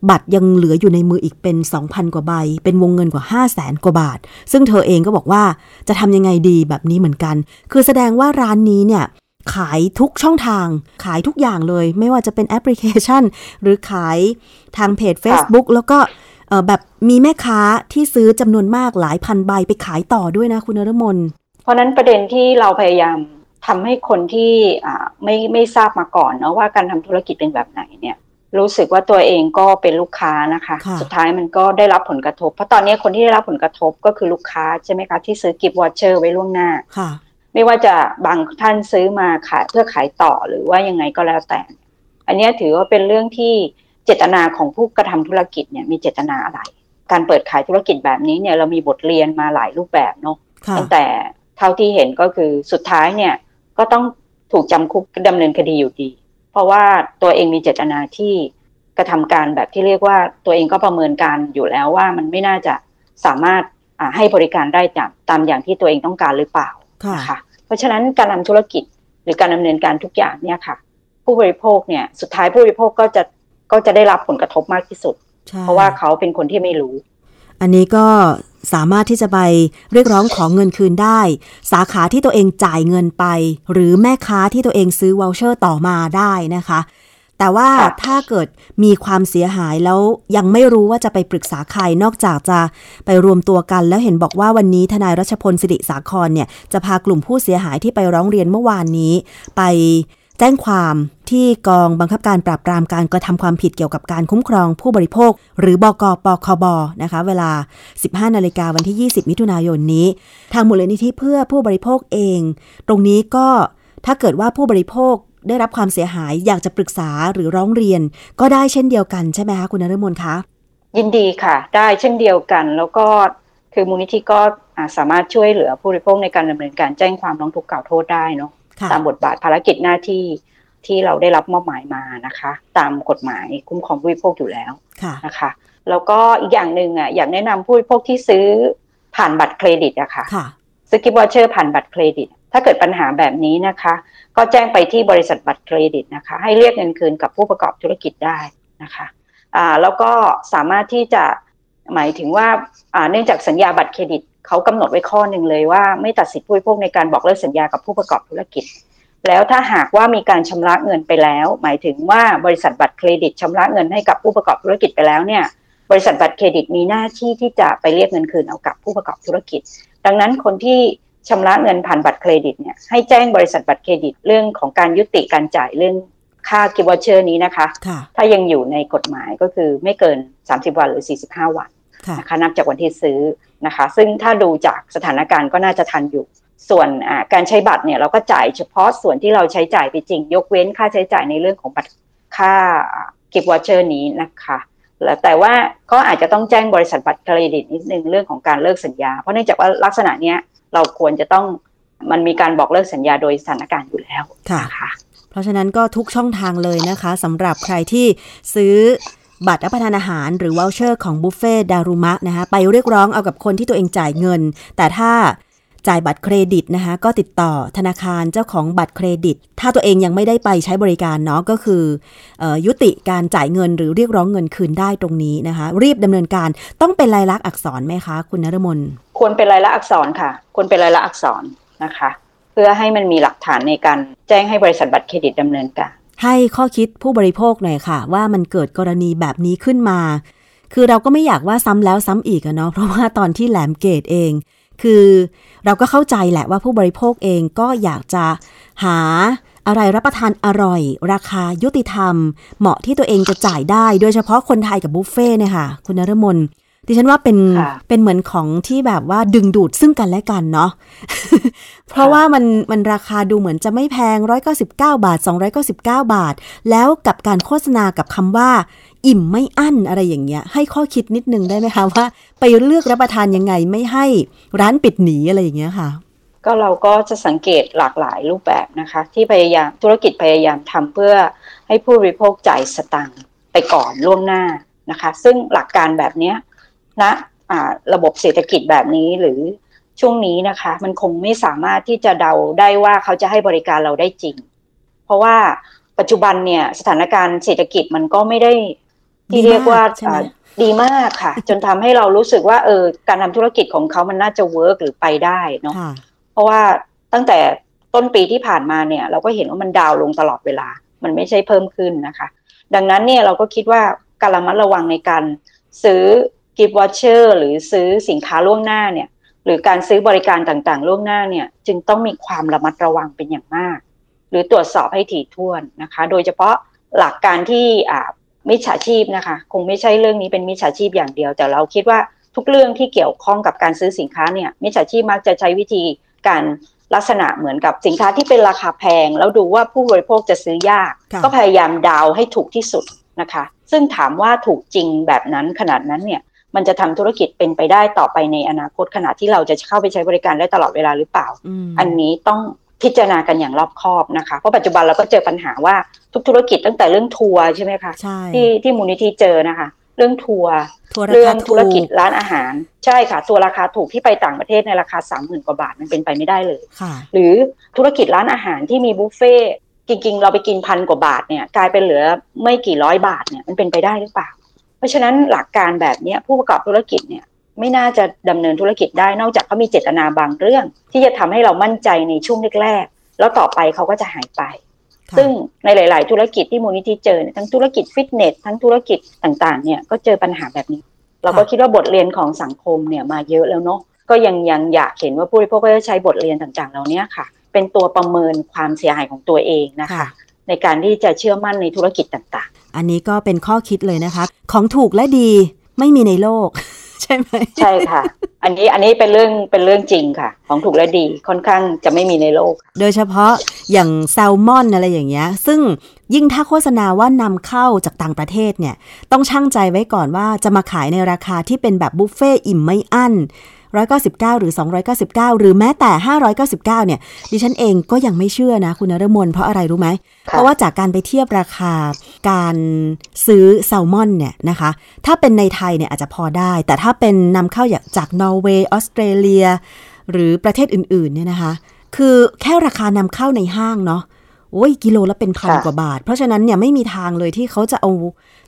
บัตรยังเหลืออยู่ในมืออีกเป็น 2,000 กว่าใบ เป็นวงเงินกว่า 5 0 0แสนกว่าบาท ซึ่งเธอเองก็บอกว่าจะทำยังไงดีแบบนี้เหมือนกัน คือแสดงว่าร้านนี้เนี่ยขายทุกช่องทาง ขายทุกอย่างเลย ไม่ว่าจะเป็นแอปพลิเคชัน หรือขายทางเพจ Facebook แล้วก็แบบมีแม่ค้าที่ซื้อจำนวนมากหลายพันใบไปขายต่อด้วยนะคุณนรมนเพ ราะนั้นประเด็นที่เราพยายามทำให้คนที่ไม่ไม่ทราบมาก่อนเนาะว่าการทำธุรกิจเป็นแบบไหนเนี่ยรู้สึกว่าตัวเองก็เป็นลูกค้านะคะ สุดท้ายมันก็ได้รับผลกระทบ เพราะตอนนี้คนที่ได้รับผลกระทบก็คือลูกค้าใช่ไหมคะที่ซื้อกิฟต์วอเชอร์ไว้ล่วงหน้าไม่ว่าจะบางท่านซื้อมาขายเพื่อขายต่อหรือว่ายังไงก็แล้วแต่ อันนี้ถือว่าเป็นเรื่องที่เจตนาของผู้กระทำธุรกิจเนี่ยมีเจตนาอะไร การเปิดขายธุรกิจแบบนี้เนี่ยเรามีบทเรียนมาหลายรูปแบบเนาะตั้งแต่ เท่าที่เห็นก็คือสุดท้ายเนี่ยก็ต้องถูกจำคุกดำเนินคดีอยู่ดี เพราะว่าตัวเองมีเจตนาที่กระทำการแบบที่เรียกว่าตัวเองก็ประเมินการอยู่แล้วว่ามันไม่น่าจะสามารถให้บริการได้ตามอย่างที่ตัวเองต้องการหรือเปล่านะคะเพราะฉะนั้นการทาธุรกิจหรือการดำเนินการทุกอย่างเนี่ยค่ะ ผู้บริโภคเนี่ยสุดท้ายผู้บริโภคก็จะก็จะได้รับผลกระทบมากที่สุด เพราะว่าเขาเป็นคนที่ไม่รู้ อันนี้ก็สามารถที่จะไปเรียกร้องของเงินคืนได้ สาขาที่ตัวเองจ่ายเงินไป หรือแม่ค้าที่ตัวเองซื้อวอลเชอร์ต่อมาได้นะคะ แต่ว่าถ้าเกิดมีความเสียหายแล้วยังไม่รู้ว่าจะไปปรึกษาใครนอกจากจะไปรวมตัวกัน แล้วเห็นบอกว่าวันนี้ทนายรัชพลสิริสาครเนี่ยจะพากลุ่มผู้เสียหายที่ไปร้องเรียนเมื่อวานนี้ ไป แจ้งความที่กองบังคับการปราบปรามการกระทำความผิดเกี่ยวกับการคุ้มครองผู้บริโภค หรือบกปคบนะคะเวลา 15 นาฬิกาวันที่ 20 มิถุนายนนี้ ทางมูลนิธิเพื่อผู้บริโภคเอง ตรงนี้ก็ถ้าเกิดว่าผู้บริโภคได้รับความเสียหายอยากจะปรึกษาหรือร้องเรียน ก็ได้เช่นเดียวกันใช่ไหมคะคุณนฤมลคะยินดีค่ะ ได้เช่นเดียวกัน แล้วก็คือมูลนิธิก็สามารถช่วยเหลือผู้บริโภคในการดำเนินการแจ้งความร้องทุกข์กล่าวโทษได้เนาะ ตามบทบาทภารกิจหน้าที่ที่เราได้รับมอบหมายมานะคะ ตามกฎหมายคุ้มครองผู้บริโภคอยู่แล้วนะคะแล้วก็อีกอย่างหนึ่งอะอยากแนะนำผู้บริโภคที่ซื้อผ่านบัตรเครดิตอะค่ะซื้อ gift voucher ผ่านบัตรเครดิต ถ้าเกิดปัญหาแบบนี้นะคะ ก็แจ้งไปที่บริษัทบัตรเครดิตนะคะ ให้เรียกเงินคืนกับผู้ประกอบธุรกิจได้นะคะอ่าแล้วก็สามารถที่จะหมายถึงว่าอ่าเนื่องจากสัญญาบัตรเครดิตเขากำหนดไว้ข้อหนึ่งเลยว่าไม่ตัดสิทธิผู้บริโภคในการบอกเลิกสัญญากับผู้ประกอบธุรกิจ แล้วถ้าหากว่ามีการชำระเงินไปแล้ว หมายถึงว่าบริษัทบัตรเครดิตชำระเงินให้กับผู้ประกอบธุรกิจไปแล้วเนี่ย บริษัทบัตรเครดิตมีหน้าที่ที่จะไปเรียกเงินคืนเอากับผู้ประกอบธุรกิจ ดังนั้นคนที่ชำระเงินผ่านบัตรเครดิตเนี่ยให้แจ้งบริษัทบัตรเครดิตเรื่องของการยุติการจ่ายเรื่องค่า gift voucher นี้นะคะ ถ้ายังอยู่ในกฎหมายก็คือไม่เกิน 30 วันหรือ 45 วันนะคะนับจากวันที่ซื้อ นะคะ ซึ่งถ้าดูจากสถานการณ์ก็น่าจะทันอยู่ ส่วนการใช้บัตรเนี่ยเราก็จ่ายเฉพาะส่วนที่เราใช้จ่ายไปจริง ยกเว้นค่าใช้จ่ายในเรื่องของบัตรค่า gift voucher นี้นะคะแล้วแต่ว่าก็อาจจะต้องแจ้งบริษัทบัตรเครดิตนิดนึงเรื่องของการเลิกสัญญา เพราะเนื่องจากว่าลักษณะเนี้ยเราควรจะต้องมันมีการบอกเลิกสัญญาโดยสถานการณ์อยู่แล้วค่ะ เพราะฉะนั้นก็ทุกช่องทางเลยนะคะสำหรับใครที่ซื้อ บัตรรับประทานอาหารหรือ voucher ของบุฟเฟ่ดารุมะนะคะไปเรียกร้องเอากับคนที่ตัวเองจ่ายเงิน แต่ถ้าจ่ายบัตรเครดิตนะคะก็ติดต่อธนาคารเจ้าของบัตรเครดิต ถ้าตัวเองยังไม่ได้ไปใช้บริการเนาะก็คืออยุติการจ่ายเงินหรือเรียกร้องเงินคืนได้ตรงนี้นะคะ รีบดำเนินการต้องเป็นลายลักษณ์อักษรไหมคะ คุณนรมนควรเป็นลายลักษณ์อักษรค่ะ ควรเป็นลายลักษณ์อักษรนะคะ เพื่อให้มันมีหลักฐานในการแจ้งให้บริษัทบัตรเครดิตดำเนินการ ให้ข้อคิดผู้บริโภคหน่อยค่ะ ว่ามันเกิดกรณีแบบนี้ขึ้นมา คือเราก็ไม่อยากว่าซ้ำแล้วซ้ำอีกอะเนาะเพราะว่าตอนที่แหลมเกตเอง คือเราก็เข้าใจแหละว่าผู้บริโภคเองก็อยากจะหาอะไรรับประทานอร่อย ราคายุติธรรม เหมาะที่ตัวเองจะจ่ายได้ โดยเฉพาะคนไทยกับบุฟเฟ่เนี่ยค่ะ คุณนรมน ดิฉันว่าเป็นเป็นเหมือนของที่แบบว่าดึงดูดซึ่งกันและกันเนาะเพราะว่ามันมันราคาดูเหมือนจะไม่แพง 199 บาท 299 บาท แล้วกับการโฆษณากับคำว่า อิ่มไม่อั้นอะไรอย่างเงี้ย ให้ข้อคิดนิดนึงได้ไหมคะว่า ไปเลือกรับประทานยังไงไม่ให้ร้านปิดหนีอะไรอย่างเงี้ยค่ะก็เราก็จะสังเกตหลากหลายรูปแบบนะคะ ที่พยายามธุรกิจพยายามทำเพื่อให้ผู้บริโภคจ่ายสตังค์ไปก่อนล่วงหน้านะคะ ซึ่งหลักการแบบเนี้ย นะระบบเศรษฐกิจแบบนี้หรือช่วงนี้นะคะ มันคงไม่สามารถที่จะเดาได้ว่าเขาจะให้บริการเราได้จริง เพราะว่าปัจจุบันเนี่ยสถานการณ์เศรษฐกิจมันก็ไม่ได้ที่เรียกว่าดีมากค่ะ จนทำให้เรารู้สึกว่าเออการทำธุรกิจของเขามันน่าจะเวิร์กหรือไปได้เนาะเพราะว่าตั้งแต่ต้นปีที่ผ่านมาเนี่ย เราก็เห็นว่ามันดาวลงตลอดเวลา มันไม่ใช่เพิ่มขึ้นนะคะ ดังนั้นเนี่ยเราก็คิดว่าการระมัดระวังในการซื้อ กิฟต์วอชเชอร์หรือซื้อสินค้าล่วงหน้าเนี่ย หรือการซื้อบริการต่างๆ ล่วงหน้าเนี่ย จึงต้องมีความระมัดระวังเป็นอย่างมาก หรือตรวจสอบให้ถี่ถ้วนนะคะ โดยเฉพาะหลักการที่อ่ามิจฉาชีพนะคะ คงไม่ใช่เรื่องนี้เป็นมิจฉาชีพอย่างเดียว แต่เราคิดว่าทุกเรื่องที่เกี่ยวข้องกับการซื้อสินค้าเนี่ยมิจฉาชีพมักจะใช้วิธีการลักษณะเหมือนกับสินค้าที่เป็นราคาแพง แล้วดูว่าผู้บริโภคจะซื้อยาก ก็พยายามดาวให้ถูกที่สุดนะคะ ซึ่งถามว่าถูกจริงแบบนั้นขนาดนั้นเนี่ย มันจะทำธุรกิจเป็นไปได้ต่อไปในอนาคตขณะที่เราจะเข้าไปใช้บริการได้ตลอดเวลาหรือเปล่า อันนี้ต้องพิจารณากันอย่างรอบคอบนะคะ เพราะปัจจุบันเราก็เจอปัญหาว่าทุกธุรกิจตั้งแต่เรื่องทัวร์ใช่ไหมคะที่ที่มูลนิธิเจอนะคะ เรื่องทัวร์เรื่องธุรกิจร้านอาหาร ใช่ค่ะ ตัวราคาถูกที่ไปต่างประเทศในราคาสามหมื่นกว่าบาทมันเป็นไปไม่ได้เลยหรือธุรกิจร้านอาหารที่มีบุฟเฟ่จริงๆ เราไปกินพันกว่าบาทเนี่ยกลายเป็นเหลือไม่กี่ร้อยบาทเนี่ยมันเป็นไปได้หรือเปล่า เพราะฉะนั้นหลักการแบบนี้ผู้ประกอบธุรกิจเนี่ยไม่น่าจะดำเนินธุรกิจได้นอกจากเขามีเจตนาบางเรื่อง ที่จะทำให้เรามั่นใจในช่วงแรกๆแล้วต่อไปเขาก็จะหายไป ซึ่งในหลาย ๆ ธุรกิจที่มูลนิธิเจอทั้งธุรกิจฟิตเนสทั้งธุรกิจต่างๆเนี่ยก็เจอปัญหาแบบนี้ เราก็คิดว่าบทเรียนของสังคมเนี่ยมาเยอะแล้วเนาะก็ยังยังอยากเห็นว่าผู้บริโภคก็จะใช้บทเรียนต่างๆเหล่านี้ค่ะ เป็นตัวประเมินความเสียหายของตัวเองนะคะ ในการที่จะเชื่อมั่นในธุรกิจต่างๆ อันนี้ก็เป็นข้อคิดเลยนะคะ ของถูกและดีไม่มีในโลก ใช่ไหมใช่ค่ะ อันนี้อันนี้เป็นเรื่องเป็นเรื่องจริงค่ะ ของถูกและดีค่อนข้างจะไม่มีในโลก โดยเฉพาะอย่างแซลมอนอะไรอย่างเงี้ย ซึ่งยิ่งถ้าโฆษณาว่านำเข้าจากต่างประเทศเนี่ย ต้องช่างใจไว้ก่อนว่าจะมาขายในราคาที่เป็นแบบบุฟเฟ่อิ่มไม่อั้น 199 หรือ 299 หรือแม้แต่ 599 เนี่ย ดิฉันเองก็ยังไม่เชื่อนะ คุณนรมนเพราะอะไรรู้ไหม เพราะว่าจากการไปเทียบราคาการซื้อแซลมอนเนี่ยนะคะ ถ้าเป็นในไทยเนี่ยอาจจะพอได้ แต่ถ้าเป็นนำเข้าจากนอร์เวย์ออสเตรเลีย หรือประเทศอื่นๆเนี่ยนะคะ คือแค่ราคานำเข้าในห้างเนาะ โอ้ยกิโลละเป็นพันกว่าบาท เพราะฉะนั้นเนี่ยไม่มีทางเลยที่เขาจะเอา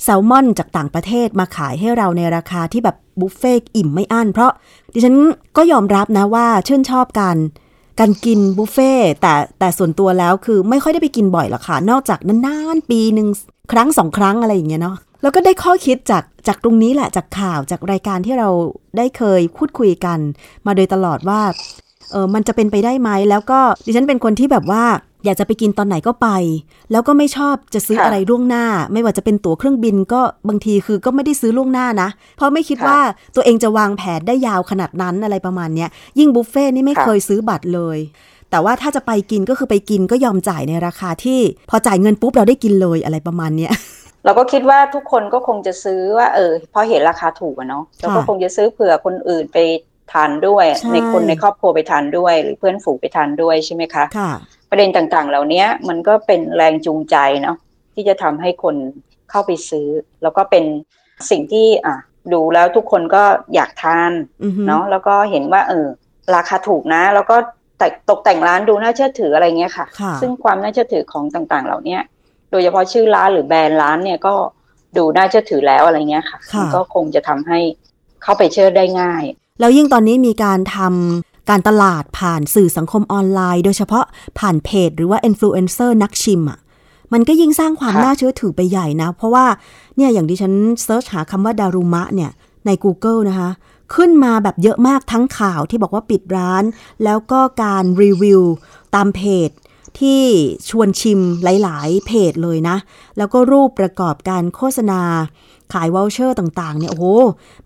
แซลมอนจากต่างประเทศมาขายให้เราในราคาที่แบบบุฟเฟ่อิ่มไม่อั้นเพราะดิฉันก็ยอมรับนะว่าชื่นชอบการการกินบุฟเฟ่แต่แต่ส่วนตัวแล้วคือไม่ค่อยได้ไปกินบ่อยหรอกค่ะ นอกจากนานๆปีหนึ่งครั้งสองครั้งอะไรอย่างเงี้ยเนาะแล้วก็ได้ข้อคิดจากจากตรงนี้แหละจากข่าวจากรายการที่เราได้เคยพูดคุยกัน มาโดยตลอดว่าเออมันจะเป็นไปได้ไหมแล้วก็ดิฉันเป็นคนที่แบบว่า อยากจะไปกินตอนไหนก็ไป แล้วก็ไม่ชอบจะซื้ออะไรล่วงหน้า ไม่ว่าจะเป็นตั๋วเครื่องบินก็บางทีคือก็ไม่ได้ซื้อล่วงหน้านะ เพราะไม่คิดว่าตัวเองจะวางแผนได้ยาวขนาดนั้นอะไรประมาณเนี้ยยิ่งบุฟเฟ่นี่ไม่เคยซื้อบัตรเลย แต่ว่าถ้าจะไปกินก็คือไปกินก็ยอมจ่ายในราคาที่ พอจ่ายเงินปุ๊บเราได้กินเลยอะไรประมาณเนี้ยเราก็คิดว่าทุกคนก็คงจะซื้อว่า เออพอเห็นราคาถูกอะเนาะเราก็คงจะซื้อเผื่อคนอื่นไปทานด้วย ในคนในครอบครัวไปทานด้วย หรือเพื่อนฝูงไปทานด้วยใช่ไหมคะค่ะ ประเด็นต่างๆ เหล่านี้มันก็เป็นแรงจูงใจเนาะที่จะทำให้คนเข้าไปซื้อ แล้วก็เป็นสิ่งที่อะดูแล้วทุกคนก็อยากทานเนาะแล้วก็เห็นว่าเออราคาถูกนะ แล้วก็แต่ตกแต่งร้านดูน่าเชื่อถืออะไรเงี้ยค่ะ ซึ่งความน่าเชื่อถือของต่างๆ เหล่านี้โดยเฉพาะชื่อร้านหรือแบรนด์ร้านเนี่ยก็ดูน่าเชื่อถือแล้วอะไรเงี้ยค่ะ ก็คงจะทำให้เข้าไปเชื่อได้ง่าย แล้วยิ่งตอนนี้มีการทำ การตลาดผ่านสื่อสังคมออนไลน์ โดยเฉพาะผ่านเพจ หรือว่าอินฟลูเอนเซอร์นักชิมอะมันก็ยิ่งสร้างความน่าเชื่อถือไปใหญ่นะ เพราะว่าเนี่ยอย่างดิฉัน search หาคำว่าดารุมะเนี่ยใน Google นะคะ ขึ้นมาแบบเยอะมากทั้งข่าวที่บอกว่าปิดร้าน แล้วก็การรีวิวตามเพจที่ชวนชิมหลาย ๆ เพจเลยนะ แล้วก็รูปประกอบการโฆษณา ขาย voucher ต่างๆเนี่ยโอ้โห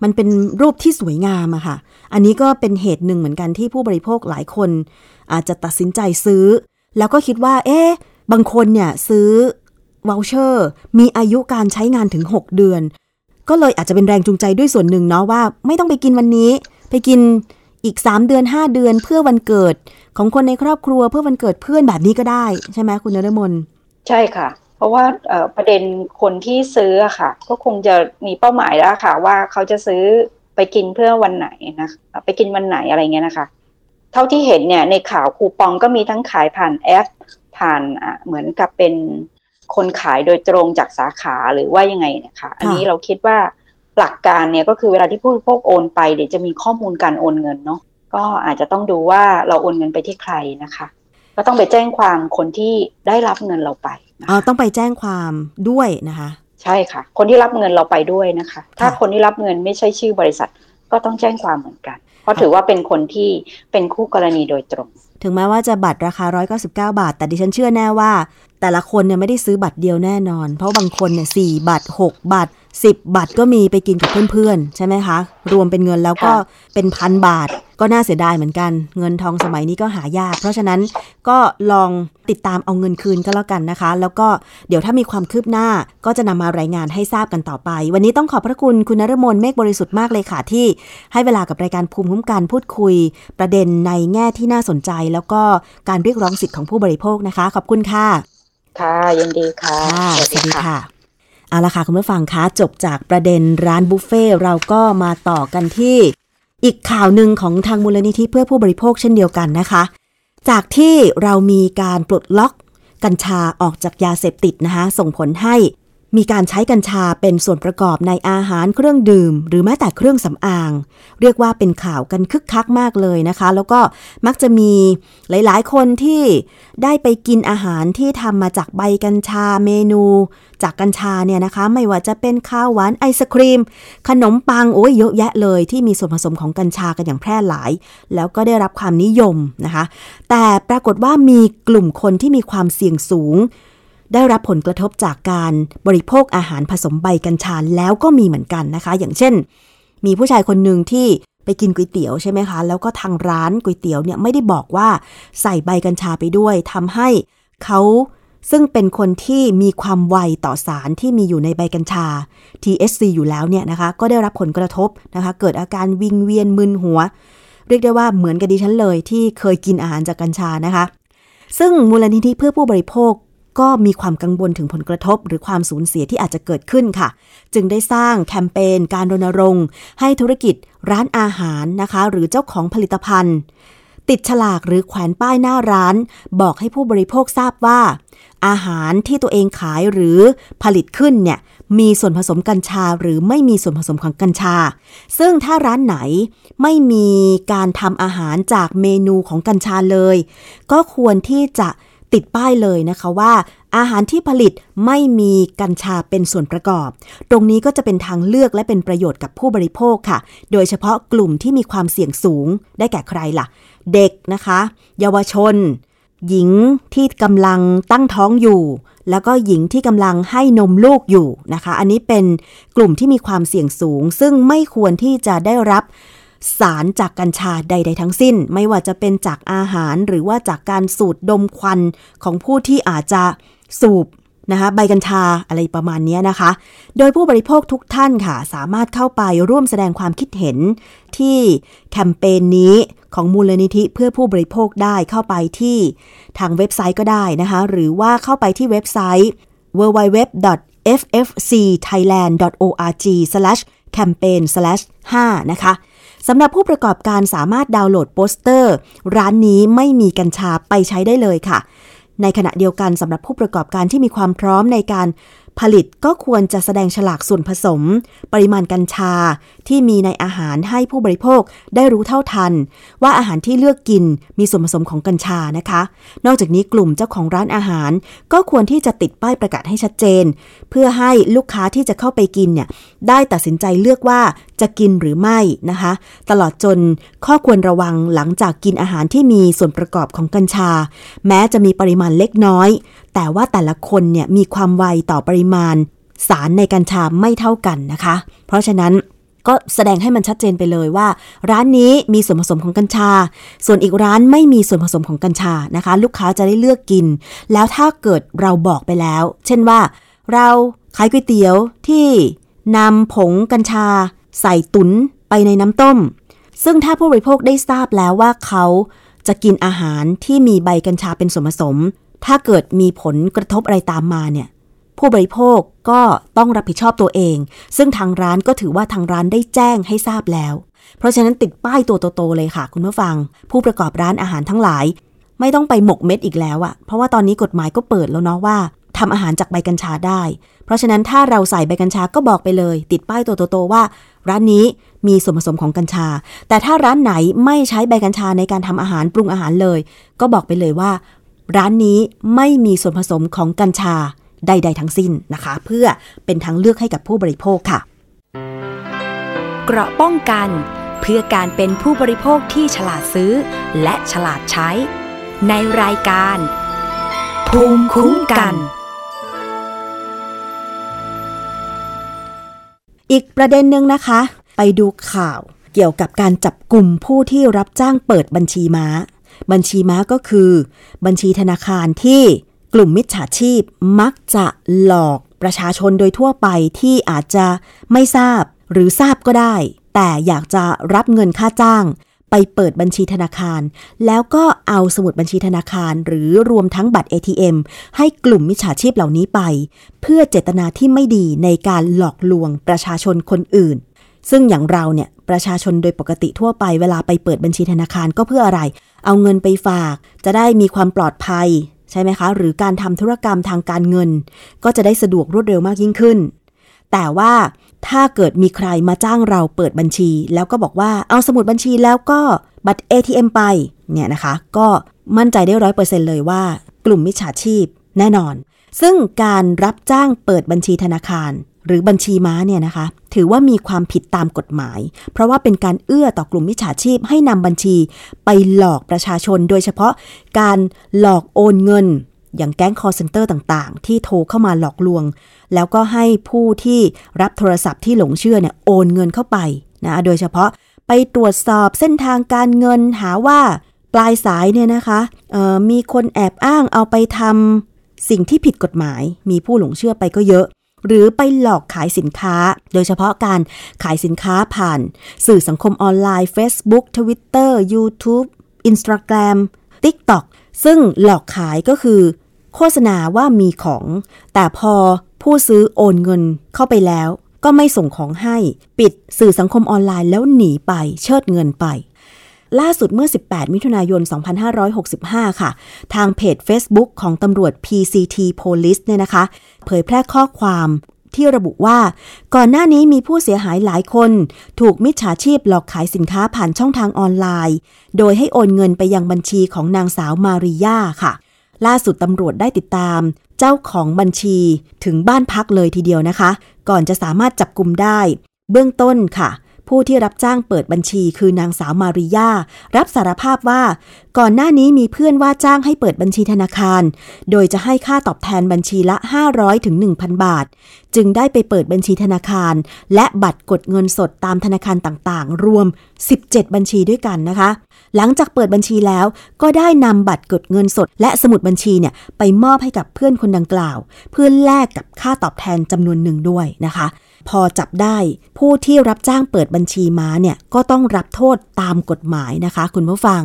มันเป็นรูปที่สวยงามอะค่ะ อันนี้ก็เป็นเหตุหนึ่งเหมือนกันที่ผู้บริโภคหลายคน อาจจะตัดสินใจซื้อ แล้วก็คิดว่า เอ๊ะบางคนเนี่ยซื้อ voucher มีอายุการใช้งานถึง 6 เดือน ก็เลยอาจจะเป็นแรงจูงใจด้วยส่วนหนึ่งเนาะว่า ไม่ต้องไปกินวันนี้ ไปกินอีก 3 เดือน 5 เดือนเพื่อวันเกิดของคนในครอบครัวเพื่อวันเกิดเพื่อนแบบนี้ก็ได้ ใช่ไหมคุณนรมนใช่ค่ะ ราะว่าประเด็นคนที่ซื้อค่ะ ก็คงจะมีเป้าหมายแล้วค่ะ ว่าเขาจะซื้อไปกินเพื่อวันไหนนะไปกินวันไหนอะไรเงี้ยนะคะ เท่าที่เห็นเนี่ยในข่าวคูปองก็มีทั้งขายผ่านแอปผ่านเหมือนกับเป็นคนขายโดยตรงจากสาขาหรือว่ายังไงเนี่ยค่ะ อันนี้เราคิดว่าหลักการเนี่ยก็คือเวลาที่ผู้บริโภคโอนไปเดี๋ยวจะมีข้อมูลการโอนเงินเนาะก็อาจจะต้องดูว่าเราโอนเงินไปที่ใครนะคะ ก็ต้องไปแจ้งความคนที่ได้รับเงินเราไป อ๋อต้องไปแจ้งความด้วยนะคะ ใช่ค่ะ คนที่รับเงินเราไปด้วยนะคะ ถ้าคนที่รับเงินไม่ใช่ชื่อบริษัท ก็ต้องแจ้งความเหมือนกัน เพราะถือว่าเป็นคนที่เป็นคู่กรณีโดยตรง ถึงแม้ว่าจะบัตรราคา 199 บาท แต่ดิฉันเชื่อแน่ว่า แต่ละคนเนี่ยไม่ได้ซื้อบัตรเดียวแน่นอน เพราะบางคนเนี่ยสบัตร6บัตร10บัตรก็มีไปกินกับเพื่อนๆ ใช่ไหมคะ รวมเป็นเงินแล้วก็เป็นพันบาท ก็น่าเสียดายเหมือนกัน เงินทองสมัยนี้ก็หายาก เพราะฉะนั้นก็ลองติดตามเอาเงินคืนก็แล้วกันนะคะ แล้วก็เดี๋ยวถ้ามีความคืบหน้าก็จะนำมารายงานให้ทราบกันต่อไป วันนี้ต้องขอบพระคุณคุณนรมนเมฆบริสุทธิ์มากเลยค่ะที่ ให้เวลากับรายการภูมิคุ้มกันพูดคุย ประเด็นในแง่ที่น่าสนใจ แล้วก็การเรียกร้องสิทธิ์ของผู้บริโภคนะคะ ขอบคุณค่ะ ค่ะยินดีค่ะสวัสดีค่ะเอาละค่ะคุณผู้ฟังคะจบจากประเด็นร้านบุฟเฟ่เราก็มาต่อกันที่ อีกข่าวหนึ่งของทางมูลนิธิเพื่อผู้บริโภคเช่นเดียวกันนะคะ จากที่เรามีการปลดล็อกกัญชาออกจากยาเสพติดนะคะส่งผลให้ มีการใช้กัญชาเป็นส่วนประกอบในอาหารเครื่องดื่ม หรือแม้แต่เครื่องสำอาง เรียกว่าเป็นข่าวกันคึกคักมากเลยนะคะ แล้วก็มักจะมีหลายๆ คนที่ได้ไปกินอาหารที่ทำมาจากใบกัญชาเมนู จากกัญชาเนี่ยนะคะ ไม่ว่าจะเป็นข้าวหวานไอศครีม ขนมปังโอ้ยเยอะแยะเลยที่มีส่วนผสมของกัญชากันอย่างแพร่หลาย แล้วก็ได้รับความนิยมนะคะ แต่ปรากฏว่ามีกลุ่มคนที่มีความเสี่ยงสูง ได้รับผลกระทบจากการบริโภคอาหารผสมใบกัญชาแล้วก็มีเหมือนกันนะคะ อย่างเช่น มีผู้ชายคนหนึ่งที่ไปกินก๋วยเตี๋ยวใช่ไหมคะ แล้วก็ทางร้านก๋วยเตี๋ยวเนี่ยไม่ได้บอกว่าใส่ใบกัญชาไปด้วยทำให้เขาซึ่งเป็นคนที่มีความไวต่อสารที่มีอยู่ในใบกัญชา THC อยู่แล้วเนี่ยนะคะ ก็ได้รับผลกระทบนะคะ เกิดอาการวิงเวียนมึนหัว เรียกได้ว่าเหมือนกับดิฉันเลยที่เคยกินอาหารจากกัญชานะคะ ซึ่งมูลนิธิเพื่อผู้บริโภค ก็มีความกังวลถึงผลกระทบ หรือความสูญเสียที่อาจจะเกิดขึ้นค่ะ จึงได้สร้างแคมเปญการรณรงค์ ให้ธุรกิจร้านอาหารนะคะ หรือเจ้าของผลิตภัณฑ์ ติดฉลากหรือแขวนป้ายหน้าร้าน บอกให้ผู้บริโภคทราบว่า อาหารที่ตัวเองขายหรือผลิตขึ้นเนี่ยมีส่วนผสมกัญชาหรือไม่มีส่วนผสมของกัญชา ซึ่งถ้าร้านไหนไม่มีการทำอาหารจากเมนูของกัญชาเลย ก็ควรที่จะ ติดป้ายเลยนะคะว่า อาหารที่ผลิตไม่มีกัญชาเป็นส่วนประกอบ ตรงนี้ก็จะเป็นทางเลือกและเป็นประโยชน์กับผู้บริโภคค่ะ โดยเฉพาะกลุ่มที่มีความเสี่ยงสูงได้แก่ใครล่ะ เด็กนะคะ เยาวชน หญิงที่กำลังตั้งท้องอยู่ แล้วก็หญิงที่กำลังให้นมลูกอยู่นะคะ อันนี้เป็นกลุ่มที่มีความเสี่ยงสูง ซึ่งไม่ควรที่จะได้รับ สารจากกัญชาใด ๆ ทั้งสิ้น ไม่ว่าจะเป็นจากอาหารหรือว่าจากการสูดดมควันของผู้ที่อาจจะสูบนะคะใบกัญชาอะไรประมาณนี้นะคะ โดยผู้บริโภคทุกท่านค่ะ สามารถเข้าไปร่วมแสดงความคิดเห็นที่แคมเปญนี้ของมูลนิธิเพื่อผู้บริโภคได้เข้าไปที่ทางเว็บไซต์ก็ได้นะคะ หรือว่าเข้าไปที่เว็บไซต์ www.ffcthailand.org/campaign/5 นะคะ สำหรับผู้ประกอบการสามารถดาวน์โหลดโปสเตอร์ ร้านนี้ไม่มีกัญชาไปใช้ได้เลยค่ะ ในขณะเดียวกันสำหรับผู้ประกอบการที่มีความพร้อมในการผลิตก็ควรจะแสดงฉลากส่วนผสม ปริมาณกัญชาที่มีในอาหารให้ผู้บริโภคได้รู้เท่าทัน ว่าอาหารที่เลือกกินมีส่วนผสมของกัญชานะคะ นอกจากนี้กลุ่มเจ้าของร้านอาหาร ก็ควรที่จะติดป้ายประกาศให้ชัดเจน เพื่อให้ลูกค้าที่จะเข้าไปกินเนี่ยได้ตัดสินใจเลือกว่า จะกินหรือไม่นะคะ ตลอดจนข้อควรระวังหลังจากกินอาหารที่มีส่วนประกอบของกัญชา แม้จะมีปริมาณเล็กน้อย แต่ว่าแต่ละคนเนี่ยมีความไวต่อปริมาณ สารในกัญชาไม่เท่ากันนะคะ เพราะฉะนั้นก็แสดงให้มันชัดเจนไปเลยว่า ร้านนี้มีส่วนผสมของกัญชา ส่วนอีกร้านไม่มีส่วนผสมของกัญชานะคะ ลูกค้าจะได้เลือกกิน แล้วถ้าเกิดเราบอกไปแล้ว เช่นว่า เราขายก๋วยเตี๋ยวที่นำผงกัญชา ใส่ตุนไปในน้ำต้ม ซึ่งถ้าผู้บริโภคได้ทราบแล้วว่าเขาจะกินอาหารที่มีใบกัญชาเป็นส่วนผสม ถ้าเกิดมีผลกระทบอะไรตามมาเนี่ย ผู้บริโภคก็ต้องรับผิดชอบตัวเอง ซึ่งทางร้านก็ถือว่าทางร้านได้แจ้งให้ทราบแล้ว เพราะฉะนั้นติดป้ายตัวโตๆเลยค่ะ คุณผู้ฟัง ผู้ประกอบร้านอาหารทั้งหลาย ไม่ต้องไปหมกเม็ดอีกแล้วอะเพราะว่าตอนนี้กฎหมายก็เปิดแล้วเนาะว่า ทำอาหารจากใบกัญชาได้ เพราะฉะนั้นถ้าเราใส่ใบกัญชาก็บอกไปเลย ติดป้ายตัวโตๆว่า ร้านนี้มีส่วนผสมของกัญชา แต่ถ้าร้านไหนไม่ใช้ใบกัญชาในการทำอาหารปรุงอาหารเลย ก็บอกไปเลยว่า ร้านนี้ไม่มีส่วนผสมของกัญชาใด ๆ ทั้งสิ้นนะคะ เพื่อเป็นทางเลือกให้กับผู้บริโภคค่ะ เกราะป้องกัน เพื่อการเป็นผู้บริโภคที่ฉลาดซื้อ และฉลาดใช้ ในรายการภูมิคุ้มกัน อีกประเด็นหนึ่งนะคะ ไปดูข่าวเกี่ยวกับการจับกลุ่มผู้ที่รับจ้างเปิดบัญชีม้า บัญชีม้าก็คือ บัญชีธนาคารที่กลุ่มมิจฉาชีพมักจะหลอกประชาชนโดยทั่วไปที่อาจจะไม่ทราบหรือทราบก็ได้ แต่อยากจะรับเงินค่าจ้าง ไปเปิดบัญชีธนาคาร แล้วก็เอาสมุดบัญชีธนาคาร หรือรวมทั้งบัตร ATM ให้กลุ่มมิจฉาชีพเหล่านี้ไป เพื่อเจตนาที่ไม่ดีในการหลอกลวงประชาชนคนอื่น ซึ่งอย่างเราเนี่ยประชาชนโดยปกติทั่วไปเวลาไปเปิดบัญชีธนาคารก็เพื่ออะไร เอาเงินไปฝาก จะได้มีความปลอดภัยใช่ไหมคะ หรือการทำธุรกรรมทางการเงิน ก็จะได้สะดวกรวดเร็วมากยิ่งขึ้น แต่ว่า ถ้าเกิดมีใครมาจ้างเราเปิดบัญชี แล้วก็บอกว่าเอาสมุดบัญชีแล้วก็บัตร ATM ไปเนี่ยนะคะ ก็มั่นใจได้ร้อยเปอร์เซ็นเลยว่ากลุ่มมิจฉาชีพแน่นอน ซึ่งการรับจ้างเปิดบัญชีธนาคาร หรือบัญชีม้าเนี่ยนะคะ ถือว่ามีความผิดตามกฎหมาย เพราะว่าเป็นการเอื้อต่อกลุ่มมิจฉาชีพให้นำบัญชี ไปหลอกประชาชน โดยเฉพาะการหลอกโอนเงิน อย่างแก๊งคอร์เซนเตอร์ต่างๆ ที่โทรเข้ามาหลอกลวง แล้วก็ให้ผู้ที่รับโทรศัพท์ที่หลงเชื่อเนี่ยโอนเงินเข้าไปนะโดยเฉพาะไปตรวจสอบเส้นทางการเงินหาว่าปลายสายเนี่ยนะคะมีคนแอบอ้างเอาไปทำสิ่งที่ผิดกฎหมาย มีผู้หลงเชื่อไปก็เยอะ หรือไปหลอกขายสินค้า โดยเฉพาะการขายสินค้าผ่าน สื่อสังคมออนไลน์ Facebook Twitter YouTube Instagram TikTok ซึ่งหลอกขายก็คือ โฆษณาว่ามีของ แต่พอผู้ซื้อโอนเงินเข้าไปแล้ว ก็ไม่ส่งของให้ ปิดสื่อสังคมออนไลน์แล้วหนีไปเชิดเงินไป ล่าสุดเมื่อ 18 มิถุนายน 2565 ค่ะ ทางเพจ Facebook ของตำรวจ PCT Police เนี่ยนะคะ เผยแพร่ข้อความที่ระบุว่า ก่อนหน้านี้มีผู้เสียหายหลายคน ถูกมิจฉาชีพหลอกขายสินค้าผ่านช่องทางออนไลน์ โดยให้โอนเงินไปยังบัญชีของนางสาวมาริยาค่ะ ล่าสุดตำรวจได้ติดตาม เจ้าของบัญชีถึงบ้านพักเลยทีเดียวนะคะ ก่อนจะสามารถจับกลุ่มได้ เบื้องต้นค่ะ ผู้ที่รับจ้างเปิดบัญชีคือนางสาวมาริยารับสารภาพว่า ก่อนหน้านี้มีเพื่อนว่าจ้างให้เปิดบัญชีธนาคาร โดยจะให้ค่าตอบแทนบัญชีละ 500ถึง1,000 บาท จึงได้ไปเปิดบัญชีธนาคาร และบัตรกดเงินสดตามธนาคารต่างๆ รวม 17 บัญชีด้วยกันนะคะ หลังจากเปิดบัญชีแล้วก็ได้นำบัตรกดเงินสด และสมุดบัญชีเนี่ยไปมอบให้กับเพื่อนคนดังกล่าว เพื่อแลกกับค่าตอบแทนจำนวนหนึ่งด้วยนะคะ พอจับได้ผู้ที่รับจ้างเปิดบัญชีม้าเนี่ยก็ต้องรับโทษตามกฎหมายนะคะ คุณผู้ฟัง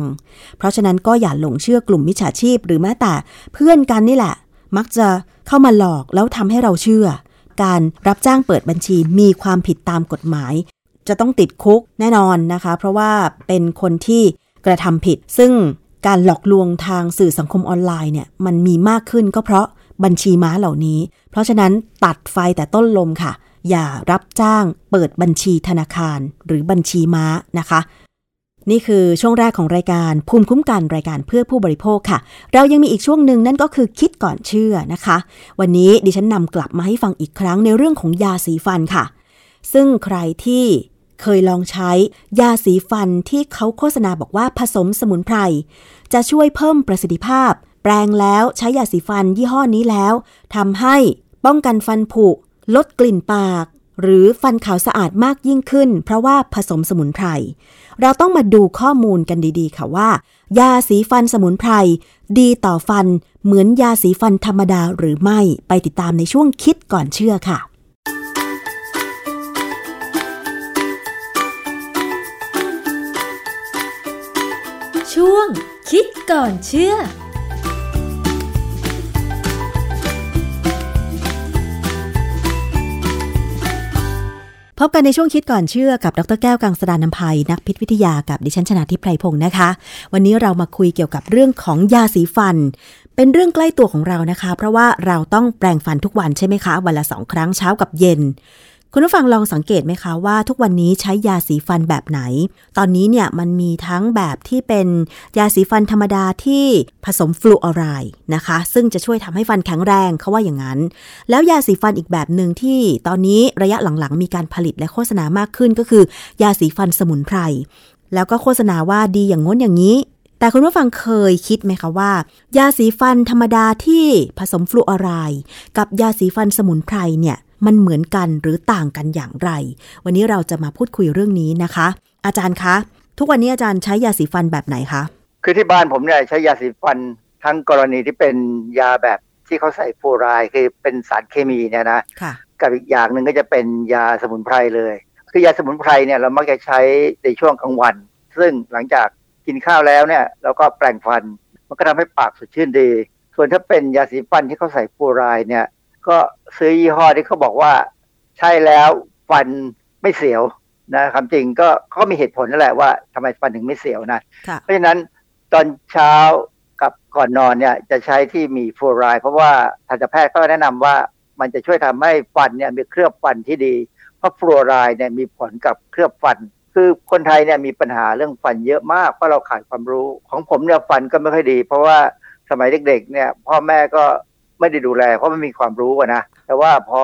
เพราะฉะนั้นก็อย่าหลงเชื่อกลุ่มมิจฉาชีพ หรือแม้แต่เพื่อนกันนี่แหละ มักจะเข้ามาหลอกแล้วทำให้เราเชื่อ การรับจ้างเปิดบัญชีมีความผิดตามกฎหมาย จะต้องติดคุกแน่นอนนะคะ เพราะว่าเป็นคนที่กระทำผิด ซึ่งการหลอกลวงทางสื่อสังคมออนไลน์เนี่ยมันมีมากขึ้นก็เพราะบัญชีม้าเหล่านี้ เพราะฉะนั้นตัดไฟแต่ต้นลมค่ะ อย่ารับจ้างเปิดบัญชีธนาคารหรือบัญชีม้านะคะ นี่คือช่วงแรกของรายการภูมิคุ้มกันรายการเพื่อผู้บริโภคค่ะ เรายังมีอีกช่วงหนึ่งนั่นก็คือคิดก่อนเชื่อนะคะ วันนี้ดิฉันนำกลับมาให้ฟังอีกครั้งในเรื่องของยาสีฟันค่ะ ซึ่งใครที่เคยลองใช้ยาสีฟันที่เขาโฆษณาบอกว่าผสมสมุนไพร จะช่วยเพิ่มประสิทธิภาพ แปลงแล้วใช้ยาสีฟันยี่ห้อนี้แล้วทำให้ป้องกันฟันผุ ลดกลิ่นปาก หรือฟันขาวสะอาดมากยิ่งขึ้น เพราะว่าผสมสมุนไพร เราต้องมาดูข้อมูลกันดีๆ ค่ะว่า ยาสีฟันสมุนไพร ดีต่อฟันเหมือนยาสีฟันธรรมดาหรือไม่ไปติดตามในช่วงคิดก่อนเชื่อค่ะช่วงคิดก่อนเชื่อ พบกันในช่วงคิดก่อนเชื่อกับดรแก้วกังสดานนภัย นักพิษวิทยากับดิฉันชนะทิพไพรพงศ์นะคะ วันนี้เรามาคุยเกี่ยวกับเรื่องของยาสีฟัน เป็นเรื่องใกล้ตัวของเรานะคะ เพราะว่าเราต้องแปรงฟันทุกวันใช่ไหมคะ วันละสองครั้งเช้ากับเย็น คุณผู้ฟังลองสังเกตไหมคะว่าทุกวันนี้ใช้ยาสีฟันแบบไหน ตอนนี้เนี่ยมันมีทั้งแบบที่เป็นยาสีฟันธรรมดาที่ผสมฟลูออไรด์นะคะ ซึ่งจะช่วยทำให้ฟันแข็งแรงเขาว่าอย่างนั้น แล้วยาสีฟันอีกแบบหนึ่งที่ตอนนี้ระยะหลังๆ มีการผลิตและโฆษณามากขึ้นก็คือ ยาสีฟันสมุนไพรแล้วก็โฆษณาว่าดีอย่างง้นอย่างนี้แต่คุณผู้ฟังเคยคิดไหมคะว่า ยาสีฟันธรรมดาที่ผสมฟลูออไรด์กับยาสีฟันสมุนไพรเนี่ย มันเหมือนกันหรือต่างกันอย่างไร วันนี้เราจะมาพูดคุยเรื่องนี้นะคะ อาจารย์คะ ทุกวันนี้อาจารย์ใช้ยาสีฟันแบบไหนคะ คือที่บ้านผมเนี่ยใช้ยาสีฟันทั้งกรณีที่เป็นยาแบบที่เขาใส่ฟูรายคือเป็นสารเคมีเนี่ยนะค่ะกับอีกอย่างหนึ่งก็จะเป็นยาสมุนไพรเลย คือยาสมุนไพรเนี่ยเรามักจะใช้ในช่วงกลางวัน ซึ่งหลังจากกินข้าวแล้วเนี่ยเราก็แปรงฟัน มันก็ทำให้ปากสดชื่นดี ส่วนถ้าเป็นยาสีฟันที่เขาใส่ฟูรายเนี่ย ก็ซื้อยี่ห้อที่เขาบอกว่าใช่แล้วฟันไม่เสียวนะคำจริงก็เขามีเหตุผลนั่นแหละว่าทำไมฟันถึงไม่เสียวนะ เพราะฉะนั้นตอนเช้ากับก่อนนอนเนี่ยจะใช้ที่มีฟลูออไรด์เพราะว่าทันตแพทย์ก็แนะนำว่ามันจะช่วยทำให้ฟันเนี่ยมีเคลือบฟันที่ดี เพราะฟลูออไรด์เนี่ยมีผลกับเคลือบฟัน คือคนไทยเนี่ยมีปัญหาเรื่องฟันเยอะมากเพราะเราขาดความรู้ ของผมเนี่ยฟันก็ไม่ค่อยดี เพราะว่าสมัยเด็กๆเนี่ยพ่อแม่ก็ ไม่ได้ดูแล เพราะไม่มีความรู้นะ แต่ว่าพอ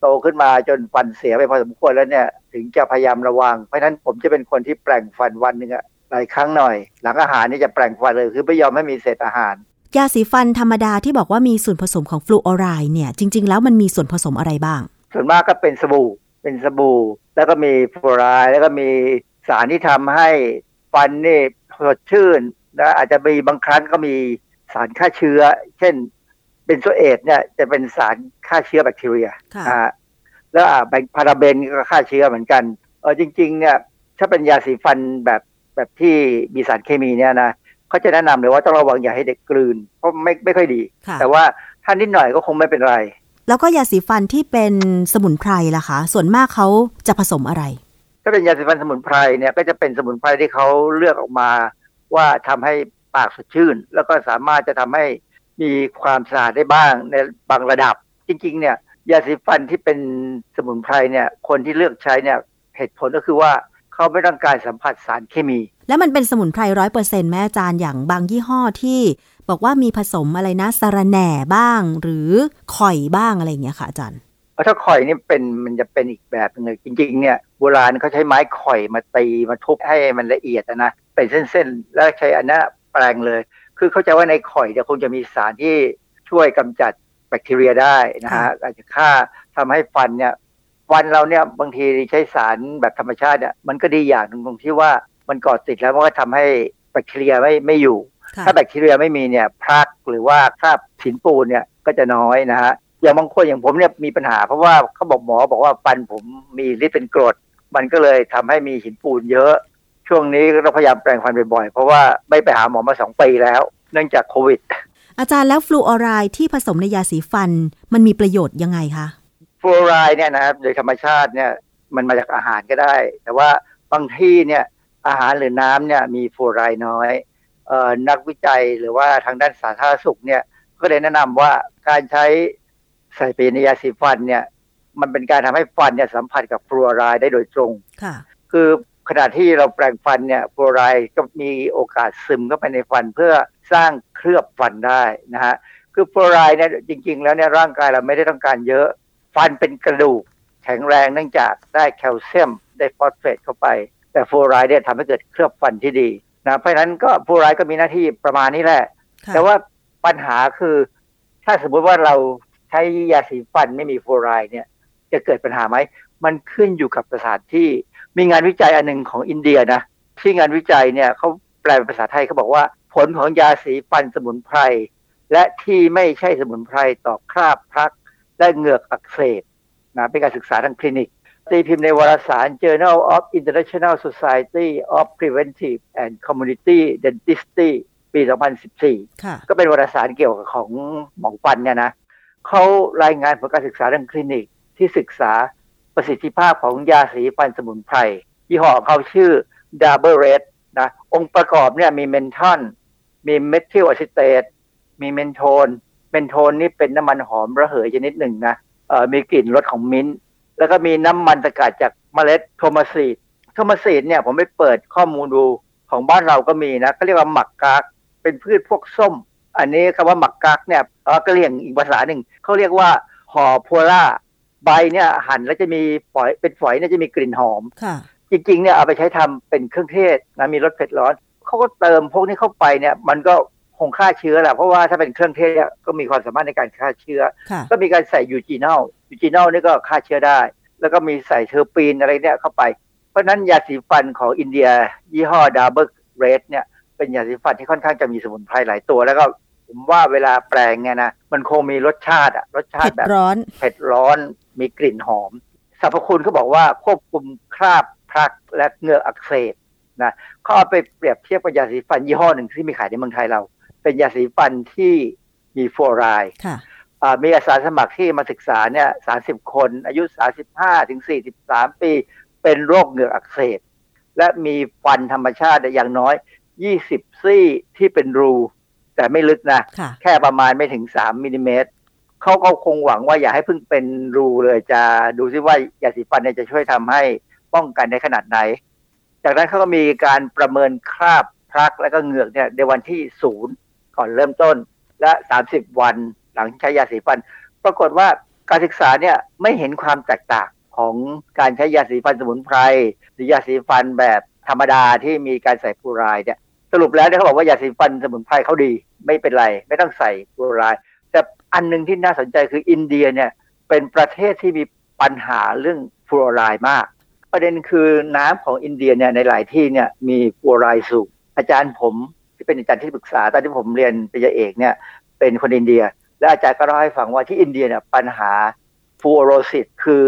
โตขึ้นมาจนฟันเสียไปพอสมควรแล้วเนี่ยถึงจะพยายามระวัง เพราะฉะนั้นผมจะเป็นคนที่แปลงฟันวันหนึ่งอะหลายครั้งหน่อย หลังอาหารนี่จะแปลงฟันเลย คือไม่ยอมให้มีเศษอาหาร ยาสีฟันธรรมดาที่บอกว่ามีส่วนผสมของฟลูออไรด์เนี่ย จริง ๆ แล้วมันมีส่วนผสมอะไรบ้าง ส่วนมากก็เป็นสบู่ เป็นสบู่ แล้วก็มีฟลูออไรด์แล้วก็มีสารที่ทำให้ฟันนี่สดชื่นแล้วอาจจะมีบางครั้งก็มีสารฆ่าเชื้อ เช่น เป็นโซเอตเนี่ยจะเป็นสารฆ่าเชื้อแบคทีเรียค่ะอ่าแล้วอ่าแบงพาราเบนก็ฆ่าเชื้อเหมือนกันเออจริง ๆ เนี่ยถ้าเป็นยาสีฟันแบบแบบที่มีสารเคมีเนี่ยนะเขาจะแนะนำเลยว่าต้องระวังอย่าให้เด็กกลืน เพราะไม่ไม่ค่อยดีค่ะแต่ว่าถ้านิดหน่อยก็คงไม่เป็นไร แล้วก็ยาสีฟันที่เป็นสมุนไพรล่ะคะ ส่วนมากเขาจะผสมอะไร ถ้าเป็นยาสีฟันสมุนไพรเนี่ยก็จะเป็นสมุนไพรที่เขาเลือกออกมา ว่าทำให้ปากสดชื่น แล้วก็สามารถจะทำให้ มีความสะอาดได้บ้างในบางระดับ จริง ๆ เนี่ยยาสีฟันที่เป็นสมุนไพรเนี่ยคนที่เลือกใช้เนี่ยเหตุผลก็คือว่าเขาไม่ต้องการสัมผัสสารเคมี แล้วมันเป็นสมุนไพรร้อยเปอร์เซ็นต์แม่อาจารย์อย่างบางยี่ห้อที่ บอกว่ามีผสมอะไรนะสาระแหน่บ้าง หรือข่อยบ้างอะไรอย่างเงี้ยค่ะอาจารย์เพราะถ้าข่อยนี่เป็นมันจะเป็นอีกแบบหนึงเลยจริง ๆ เนี่ยโบราณเขาใช้ไม้ข่อยมาตีมาทุบให้มันละเอียดอะนะเป็นเส้นๆ แล้วใช้อันนั้นแปลงเลย คือเข้าใจว่าในข่อยเนี่ยคงจะมีสารที่ช่วยกำจัดแบคทีเรียได้นะฮะอาจจะฆ่าทำให้ฟันเนี่ยฟันเราเนี่ยบางทีใช้สารแบบธรรมชาติเนี่ยมันก็ดีอย่างหนึ่งตรงที่ว่ามันเกาะติดแล้วมันก็ทำให้แบคทีเรียไม่ไม่อยู่ค่ะถ้าแบคทีเรียไม่มีเนี่ยพลักหรือว่าคราบหินปูนเนี่ยก็จะน้อยนะฮะอย่างบางคนอย่างผมเนี่ยมีปัญหา เพราะว่าเขาบอกหมอบอกว่าฟันผมมีฤทธิ์เป็นกรด มันก็เลยทำให้มีหินปูนเยอะ ช่วงนี้ก็ต้องพยายามแปรงฟันบ่อยๆ เพราะว่าไม่ไปหาหมอมาสองปีแล้ว เนื่องจากโควิด อาจารย์แล้วฟลูออไรด์ที่ผสมในยาสีฟันมันมีประโยชน์ยังไงคะฟลูออไรด์เนี่ยนะครับโดยธรรมชาติเนี่ยมันมาจากอาหารก็ได้ แต่ว่าบางที่เนี่ยอาหารหรือน้ำเนี่ยมีฟลูออไรด์น้อยเอ่อนักวิจัยหรือว่าทางด้านสาธารณสุขเนี่ยก็เลยแนะนำว่าการใช้ใส่ไปในยาสีฟันเนี่ย มันเป็นการทำให้ฟันเนี่ยสัมผัสกับฟลูออไรด์ได้โดยตรงค่ะ คือ ขณะที่เราแปรงฟันเนี่ยฟลูอไรด์ก็มีโอกาสซึมเข้าไปในฟันเพื่อสร้างเคลือบฟันได้นะฮะคือฟลูอไรด์เนี่ยจริง ๆ แล้วเนี่ยร่างกายเราไม่ได้ต้องการเยอะ ฟันเป็นกระดูกแข็งแรงเนื่องจากได้แคลเซียมได้ฟอสเฟตเข้าไป แต่ฟลูออไรด์เนี่ยทำให้เกิดเคลือบฟันที่ดีนะเพราะฉะนั้นก็ฟลูออไรด์ก็มีหน้าที่ประมาณนี้แหละ แต่ว่าปัญหาคือ ถ้าสมมติว่าเราใช้ยาสีฟันไม่มีฟลูออไรด์เนี่ย จะเกิดปัญหาไหม มันขึ้นอยู่กับสถานที่ มีงานวิจัยอันหนึ่งของอินเดียนะที่งานวิจัยเนี่ยเขาแปลเป็นภาษาไทยเขาบอกว่า ผลของยาสีฟันสมุนไพรและที่ไม่ใช่สมุนไพรต่อคราบพลัก และเหงือกอักเสบนะเป็นการศึกษาทางคลินิกตีพิมพ์ในวารสาร Journal of International Society of Preventive and Community Dentistry ปี 2014ค่ะก็เป็นวารสารเกี่ยวกับของหมอฟันเนี่ยนะเขารายงานผลการศึกษาทางคลินิกที่ศึกษา ประสิทธิภาพของยาสีฟันสมุนไพรยี่ห้อของเขาชื่อ Dabur Red นะองค์ประกอบเนี่ยมี menthol มี menthyl acetate มี menthone menthone นี่เป็นน้ำมันหอมระเหยชนิดหนึ่งนะเอ่อมีกลิ่นรสของมิ้นท์แล้วก็มีน้ำมันสกัดจากเมล็ด tomar seed tomar seed เนี่ยผมไปเปิดข้อมูลดูของบ้านเราก็มีนะเขาเรียกว่าหมักกากเป็นพืชพวกส้ม อันนี้คำว่าหมักกากเนี่ยเออก็เรียกอีกภาษาหนึ่งเขาเรียกว่าหอโพล่า ใบเนี่ยหั่นแล้วจะมีฝอยเป็นฝอยเนี่ยจะมีกลิ่นหอมค่ะ จริงๆเนี่ยเอาไปใช้ทำเป็นเครื่องเทศนะมีรสเผ็ดร้อนเขาก็เติมพวกนี้เข้าไปเนี่ยมันก็คงฆ่าเชื้อแหละเพราะว่าถ้าเป็นเครื่องเทศเนี่ยก็มีความสามารถในการฆ่าเชื้อค่ะก็มีการใส่ eugenol eugenol นี่ก็ฆ่าเชื้อได้ แล้วก็มีใส่เทอร์ปีนอะไรเนี่ยเข้าไป เพราะฉะนั้นยาสีฟันของอินเดีย ยี่ห้อ Dabur Red เนี่ยเป็นยาสีฟันที่ค่อนข้างจะมีสมุนไพรหลายตัวแล้วก็ผมว่าเวลาแปรงเนี่ยนะมันคงมีรสชาติอะรสชาติเผ็ดแบบร้อนเผ็ดร้อน มีกลิ่นหอมสรรพคุณเขาบอกว่าควบคุมคราบ plaque และเหงือกอักเสบนะเขาเอาไปเปรียบเทียบกับยาสีฟันยี่ห้อหนึ่งที่มีขายในเมืองไทยเรา เป็นยาสีฟันที่มีฟลูออไรด์ค่ะอ่ามีอาสาสมัครที่มาศึกษาเนี่ยสาสิบคน อายุ35ถึง43ปี เป็นโรคเหงือกอักเสบ และมีฟันธรรมชาติอย่างน้อย20ซี่ที่เป็นรู แต่ไม่ลึกนะค่ะแค่ประมาณไม่ถึงสามมิลลิเมตร เขาก็คงหวังว่าอย่าให้เพิ่งเป็นรูเลยจะดูซิว่ายาสีฟันเนี่ยจะช่วยทำให้ป้องกันได้ขนาดไหน จากนั้นเขาก็มีการประเมินคราบพรักและก็เหงือกเนี่ยในวันที่ศูนย์ก่อนเริ่มต้นและ 30 วันหลังใช้ยาสีฟัน ปรากฏว่าการศึกษาเนี่ยไม่เห็นความแตกต่างของการใช้ยาสีฟันสมุนไพรหรือยาสีฟันแบบธรรมดาที่มีการใส่ฟูรด์เนี่ยสรุปแล้วเนี่ยเขาบอกว่ายาสีฟันสมุนไพรเขาดี ไม่เป็นไร ไม่ต้องใส่ฟูรด์แต่ อันหนึ่งที่น่าสนใจคืออินเดียเนี่ยเป็นประเทศที่มีปัญหาเรื่องฟลูอไรด์มาก ประเด็นคือน้ำของอินเดียเนี่ยในหลายที่เนี่ยมีฟลูอไรด์สูงอาจารย์ผมที่เป็นอาจารย์ที่ปรึกษาตอนที่ผมเรียนปริญญาเอกเนี่ยเป็นคนอินเดีย และอาจารย์ก็เล่าให้ฟังว่าที่อินเดียเนี่ยปัญหาฟลูออโรซิสคือ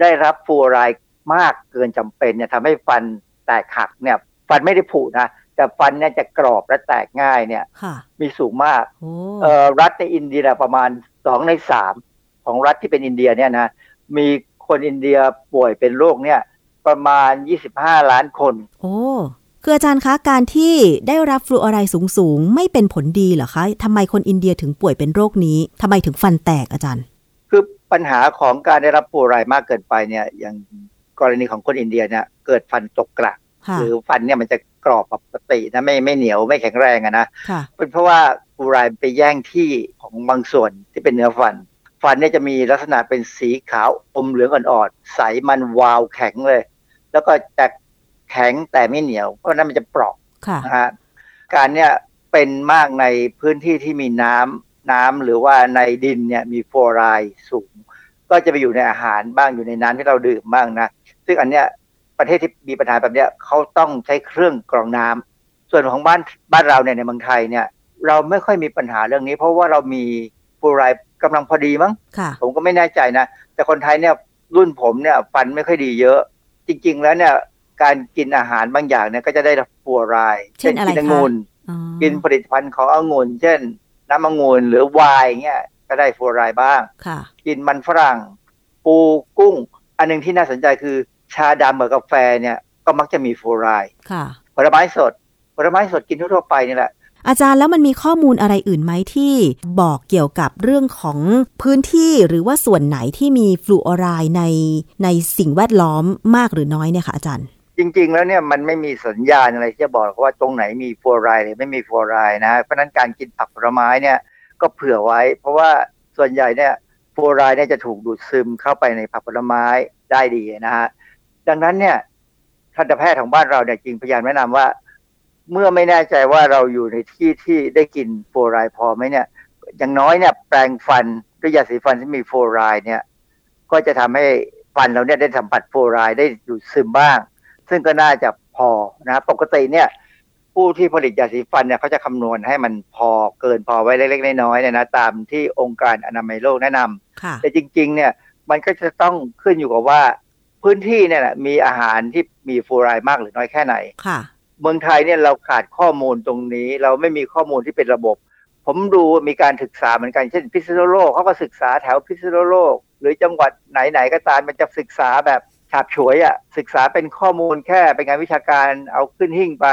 ได้รับฟลูอไรด์มากเกินจำเป็นเนี่ยทำให้ฟันแตกหักเนี่ยฟันไม่ได้ผุนะ แต่ฟันเนี่ยจะกรอบและแตกง่ายเนี่ยค่ะมีสูงมากโอ้เอ่อรัฐในอินเดียเนี่ยประมาณสองในสามของรัฐที่เป็นอินเดียเนี่ยนะมีคนอินเดียป่วยเป็นโรคเนี่ยประมาณ 25 ล้านคน โอ้คืออาจารย์คะการที่ได้รับฟลูออไรด์สูงๆ ไม่เป็นผลดีเหรอคะทำไมคนอินเดียถึงป่วยเป็นโรคนี้ทำไมถึงฟันแตกอาจารย์ คือปัญหาของการได้รับฟลูอไรด์มากเกินไปเนี่ยอย่างกรณีของคนอินเดียเนี่ยเกิดฟันตกกระค่ะหรือฟันเนี่ยมันจะ กรอบปกตินะไม่ไม่เหนียวไม่แข็งแรงอะนะค่ะเป็นเพราะว่าฟลูอไรด์ไปแย่งที่ของบางส่วนที่เป็นเนื้อฟัน ฟันเนี่ยจะมีลักษณะเป็นสีขาวอมเหลืองอ่อนๆใสมันวาวแข็งเลย แล้วก็จะแข็งแต่ไม่เหนียว เพราะฉะนั้นมันจะเปราะค่ะนะฮะการเนี่ยเป็นมากในพื้นที่ที่มีน้ำน้ำหรือว่าในดินเนี่ยมีฟลูออไรด์สูง ก็จะไปอยู่ในอาหารบ้างอยู่ในน้ำที่เราดื่มบ้างนะ ซึ่งอันเนี้ย ประเทศที่มีปัญหาแบบเนี้ยเขาต้องใช้เครื่องกรองน้ำส่วนของบ้านบ้านเราเนี่ยในเมืองไทยเนี่ย เราไม่ค่อยมีปัญหาเรื่องนี้ เพราะว่าเรามีฟลูออไรด์กำลังพอดีมั้งค่ะผมก็ไม่แน่ใจนะ แต่คนไทยเนี่ยรุ่นผมเนี่ยฟันไม่ค่อยดีเยอะ จริง ๆ แล้วเนี่ยการกินอาหารบางอย่างเนี่ยก็จะได้ฟลูออไรด์เช่นอะไรกิคะองุ่นอ๋อกินผลิตภัณฑ์ขององุ่นเช่น น้ำองุ่นหรือไวน์เงี้ยก็ได้ฟลูออไรด์บ้างค่ะกินมันฝรั่ง ปูกุ้ง อันหนึงที่น่าสนใจคือ ชาดำกับกาแฟเนี่ยก็มักจะมีฟลูออไรด์ค่ะผลไม้สด ผลไม้สดกินทั่วๆไปนี่แหละ อาจารย์แล้วมันมีข้อมูลอะไรอื่นไหมที่บอกเกี่ยวกับเรื่องของพื้นที่หรือว่าส่วนไหนที่มีฟลูออไรด์ในในสิ่งแวดล้อมมากหรือน้อยเนี่ยค่ะอาจารย์ จริง ๆ แล้วเนี่ยมันไม่มีสัญญาณอะไรที่จะบอกว่าตรงไหนมีฟลูออไรด์หรือไม่มีฟลูออไรด์นะเพราะฉะนั้นการกินผักผลไม้เนี่ยก็เผื่อไว้ เพราะว่าส่วนใหญ่เนี่ยฟลูออไรด์เนี่ยจะถูกดูดซึมเข้าไปในผักผลไม้ได้ดีนะฮะ ดังนั้นเนี่ยทันตแพทย์ของบ้านเราเนี่ยจริงพยายามแนะนำว่า เมื่อไม่แน่ใจว่าเราอยู่ในที่ที่ได้กินฟลูออไรด์พอไหมเนี่ย อย่างน้อยเนี่ยแปรงฟันด้วยยาสีฟันที่มีฟลูออไรด์เนี่ย ก็จะทำให้ฟันเราเนี่ยได้สัมผัสฟลูออไรด์ได้ดูดซึมบ้าง ซึ่งก็น่าจะพอนะปกติเนี่ย ผู้ที่ผลิตยาสีฟันเนี่ยเขาจะคำนวณให้มันพอเกินพอไว้เล็กๆน้อยๆเนี่ยนะตามที่องค์การอนามัยโลกแนะนำค่ะแต่จริง ๆ เนี่ย มันก็จะต้องขึ้นอยู่กับว่า พื้นที่เนี่ยแหละมีอาหารที่มีฟลูออไรด์มากหรือน้อยแค่ไหนค่ะ เมืองไทยเนี่ยเราขาดข้อมูลตรงนี้ เราไม่มีข้อมูลที่เป็นระบบ ผมดูมีการศึกษาเหมือนกัน เช่นพิษณุโลกเขาก็ศึกษาแถวพิษณุโลก หรือจังหวัดไหนๆก็ตามมันจะศึกษาแบบฉาบฉวยอะ่ะศึกษาเป็นข้อมูลแค่เป็นงานวิชาการเอาขึ้นหิ้งไป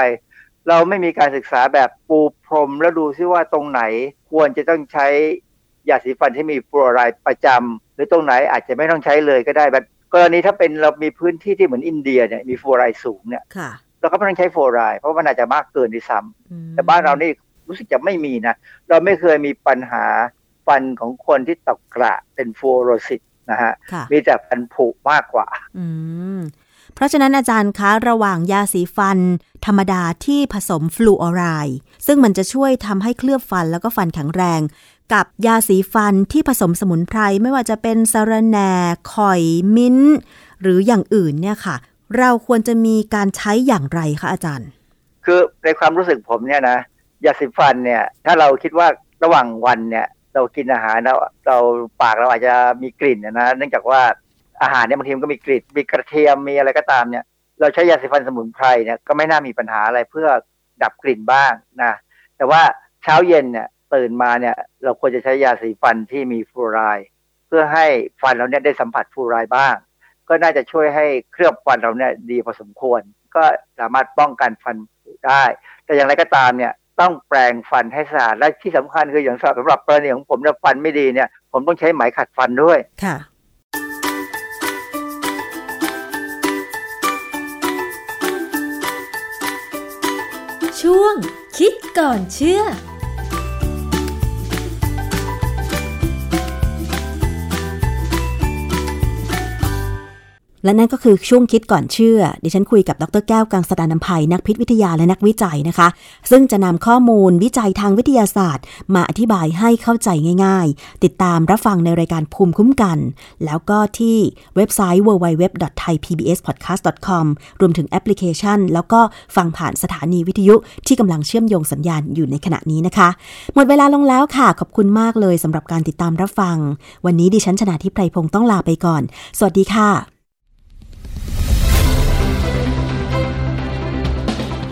เราไม่มีการศึกษาแบบปูพรมแล้วดูซิว่าตรงไหนควรจะต้องใช้ยาสีฟันที่มีฟลูออไรด์ประจำหรือตรงไหนอาจจะไม่ต้องใช้เลยก็ได้แบบ กรณีถ้าเป็นเรามีพื้นที่ที่เหมือนอินเดียเนี่ยมีฟลูออไรด์สูงเนี่ยค่ะเราก็ไม่ต้องใช้ฟลูออไรด์เพราะมันอาจจะมากเกินด้วยซ้ำอืมแต่บ้านเรานี่รู้สึกจะไม่มีนะ เราไม่เคยมีปัญหาฟันของคนที่ตกกระเป็นฟลูออโรซิสนะฮะค่ะมีแต่ฟันผุมากกว่า อืมเพราะฉะนั้นอาจารย์คะระหว่างยาสีฟัน ธรรมดาที่ผสมฟลูออไรด์ซึ่งมันจะช่วยทำให้เคลือบฟันแล้วก็ฟันแข็งแรง กับยาสีฟันที่ผสมสมุนไพรไม่ว่าจะเป็นสะระแหน่ข่อยมิ้น หรืออย่างอื่นเนี่ยค่ะ เราควรจะมีการใช้อย่างไรคะอาจารย์ คือในความรู้สึกผมเนี่ยนะยาสีฟันเนี่ย ถ้าเราคิดว่าระหว่างวันเนี่ยเรากินอาหารเราเราปากเราอาจจะมีกลิ่นนะเนื่องจากว่าอาหารเนี่ยบางทีมันก็มีกลิ่นมีกระเทียมมีอะไรก็ตามเนี่ย เราใช้ยาสีฟันสมุนไพรเนี่ยก็ไม่น่ามีปัญหาอะไรเพื่อดับกลิ่นบ้างนะแต่ว่าเช้าเย็นเนี่ย ตื่นมาเนี่ย เราควรจะใช้ยาสีฟันที่มีฟลูออไรด์เพื่อให้ฟันเราเนี่ยได้สัมผัสฟลูออไรด์บ้าง ก็น่าจะช่วยให้เคลือบฟันเราเนี่ยดีพอสมควร ก็สามารถป้องกันฟันได้ แต่อย่างไรก็ตามเนี่ยต้องแปรงฟันให้สะอาดและที่สำคัญคืออย่างสำหรับกรณีของผมเนี่ยฟันไม่ดีเนี่ย ผมต้องใช้ไหมขัดฟันด้วยค่ะช่วงคิดก่อนเชื่อ และนั่นก็คือช่วงคิดก่อนเชื่อ ดิฉันคุยกับดรแก้วกังสดานนภัยนักพิษวิทยาและนักวิจัยนะคะ ซึ่งจะนำข้อมูลวิจัยทางวิทยาศาสตร์ มาอธิบายให้เข้าใจง่าย ๆ ติดตามรับฟังในรายการภูมิคุ้มกัน แล้วก็ที่เว็บไซต์ www.thaipbspodcast.com รวมถึงแอปพลิเคชัน แล้วก็ฟังผ่านสถานีวิทยุที่กำลังเชื่อมโยงสัญญาณอยู่ในขณะนี้นะคะ หมดเวลาลงแล้วค่ะ ขอบคุณมากเลยสำหรับการติดตามรับฟัง วันนี้ดิฉันชนะทิพไพรพงศ์ต้องลาไปก่อน สวัสดีค่ะ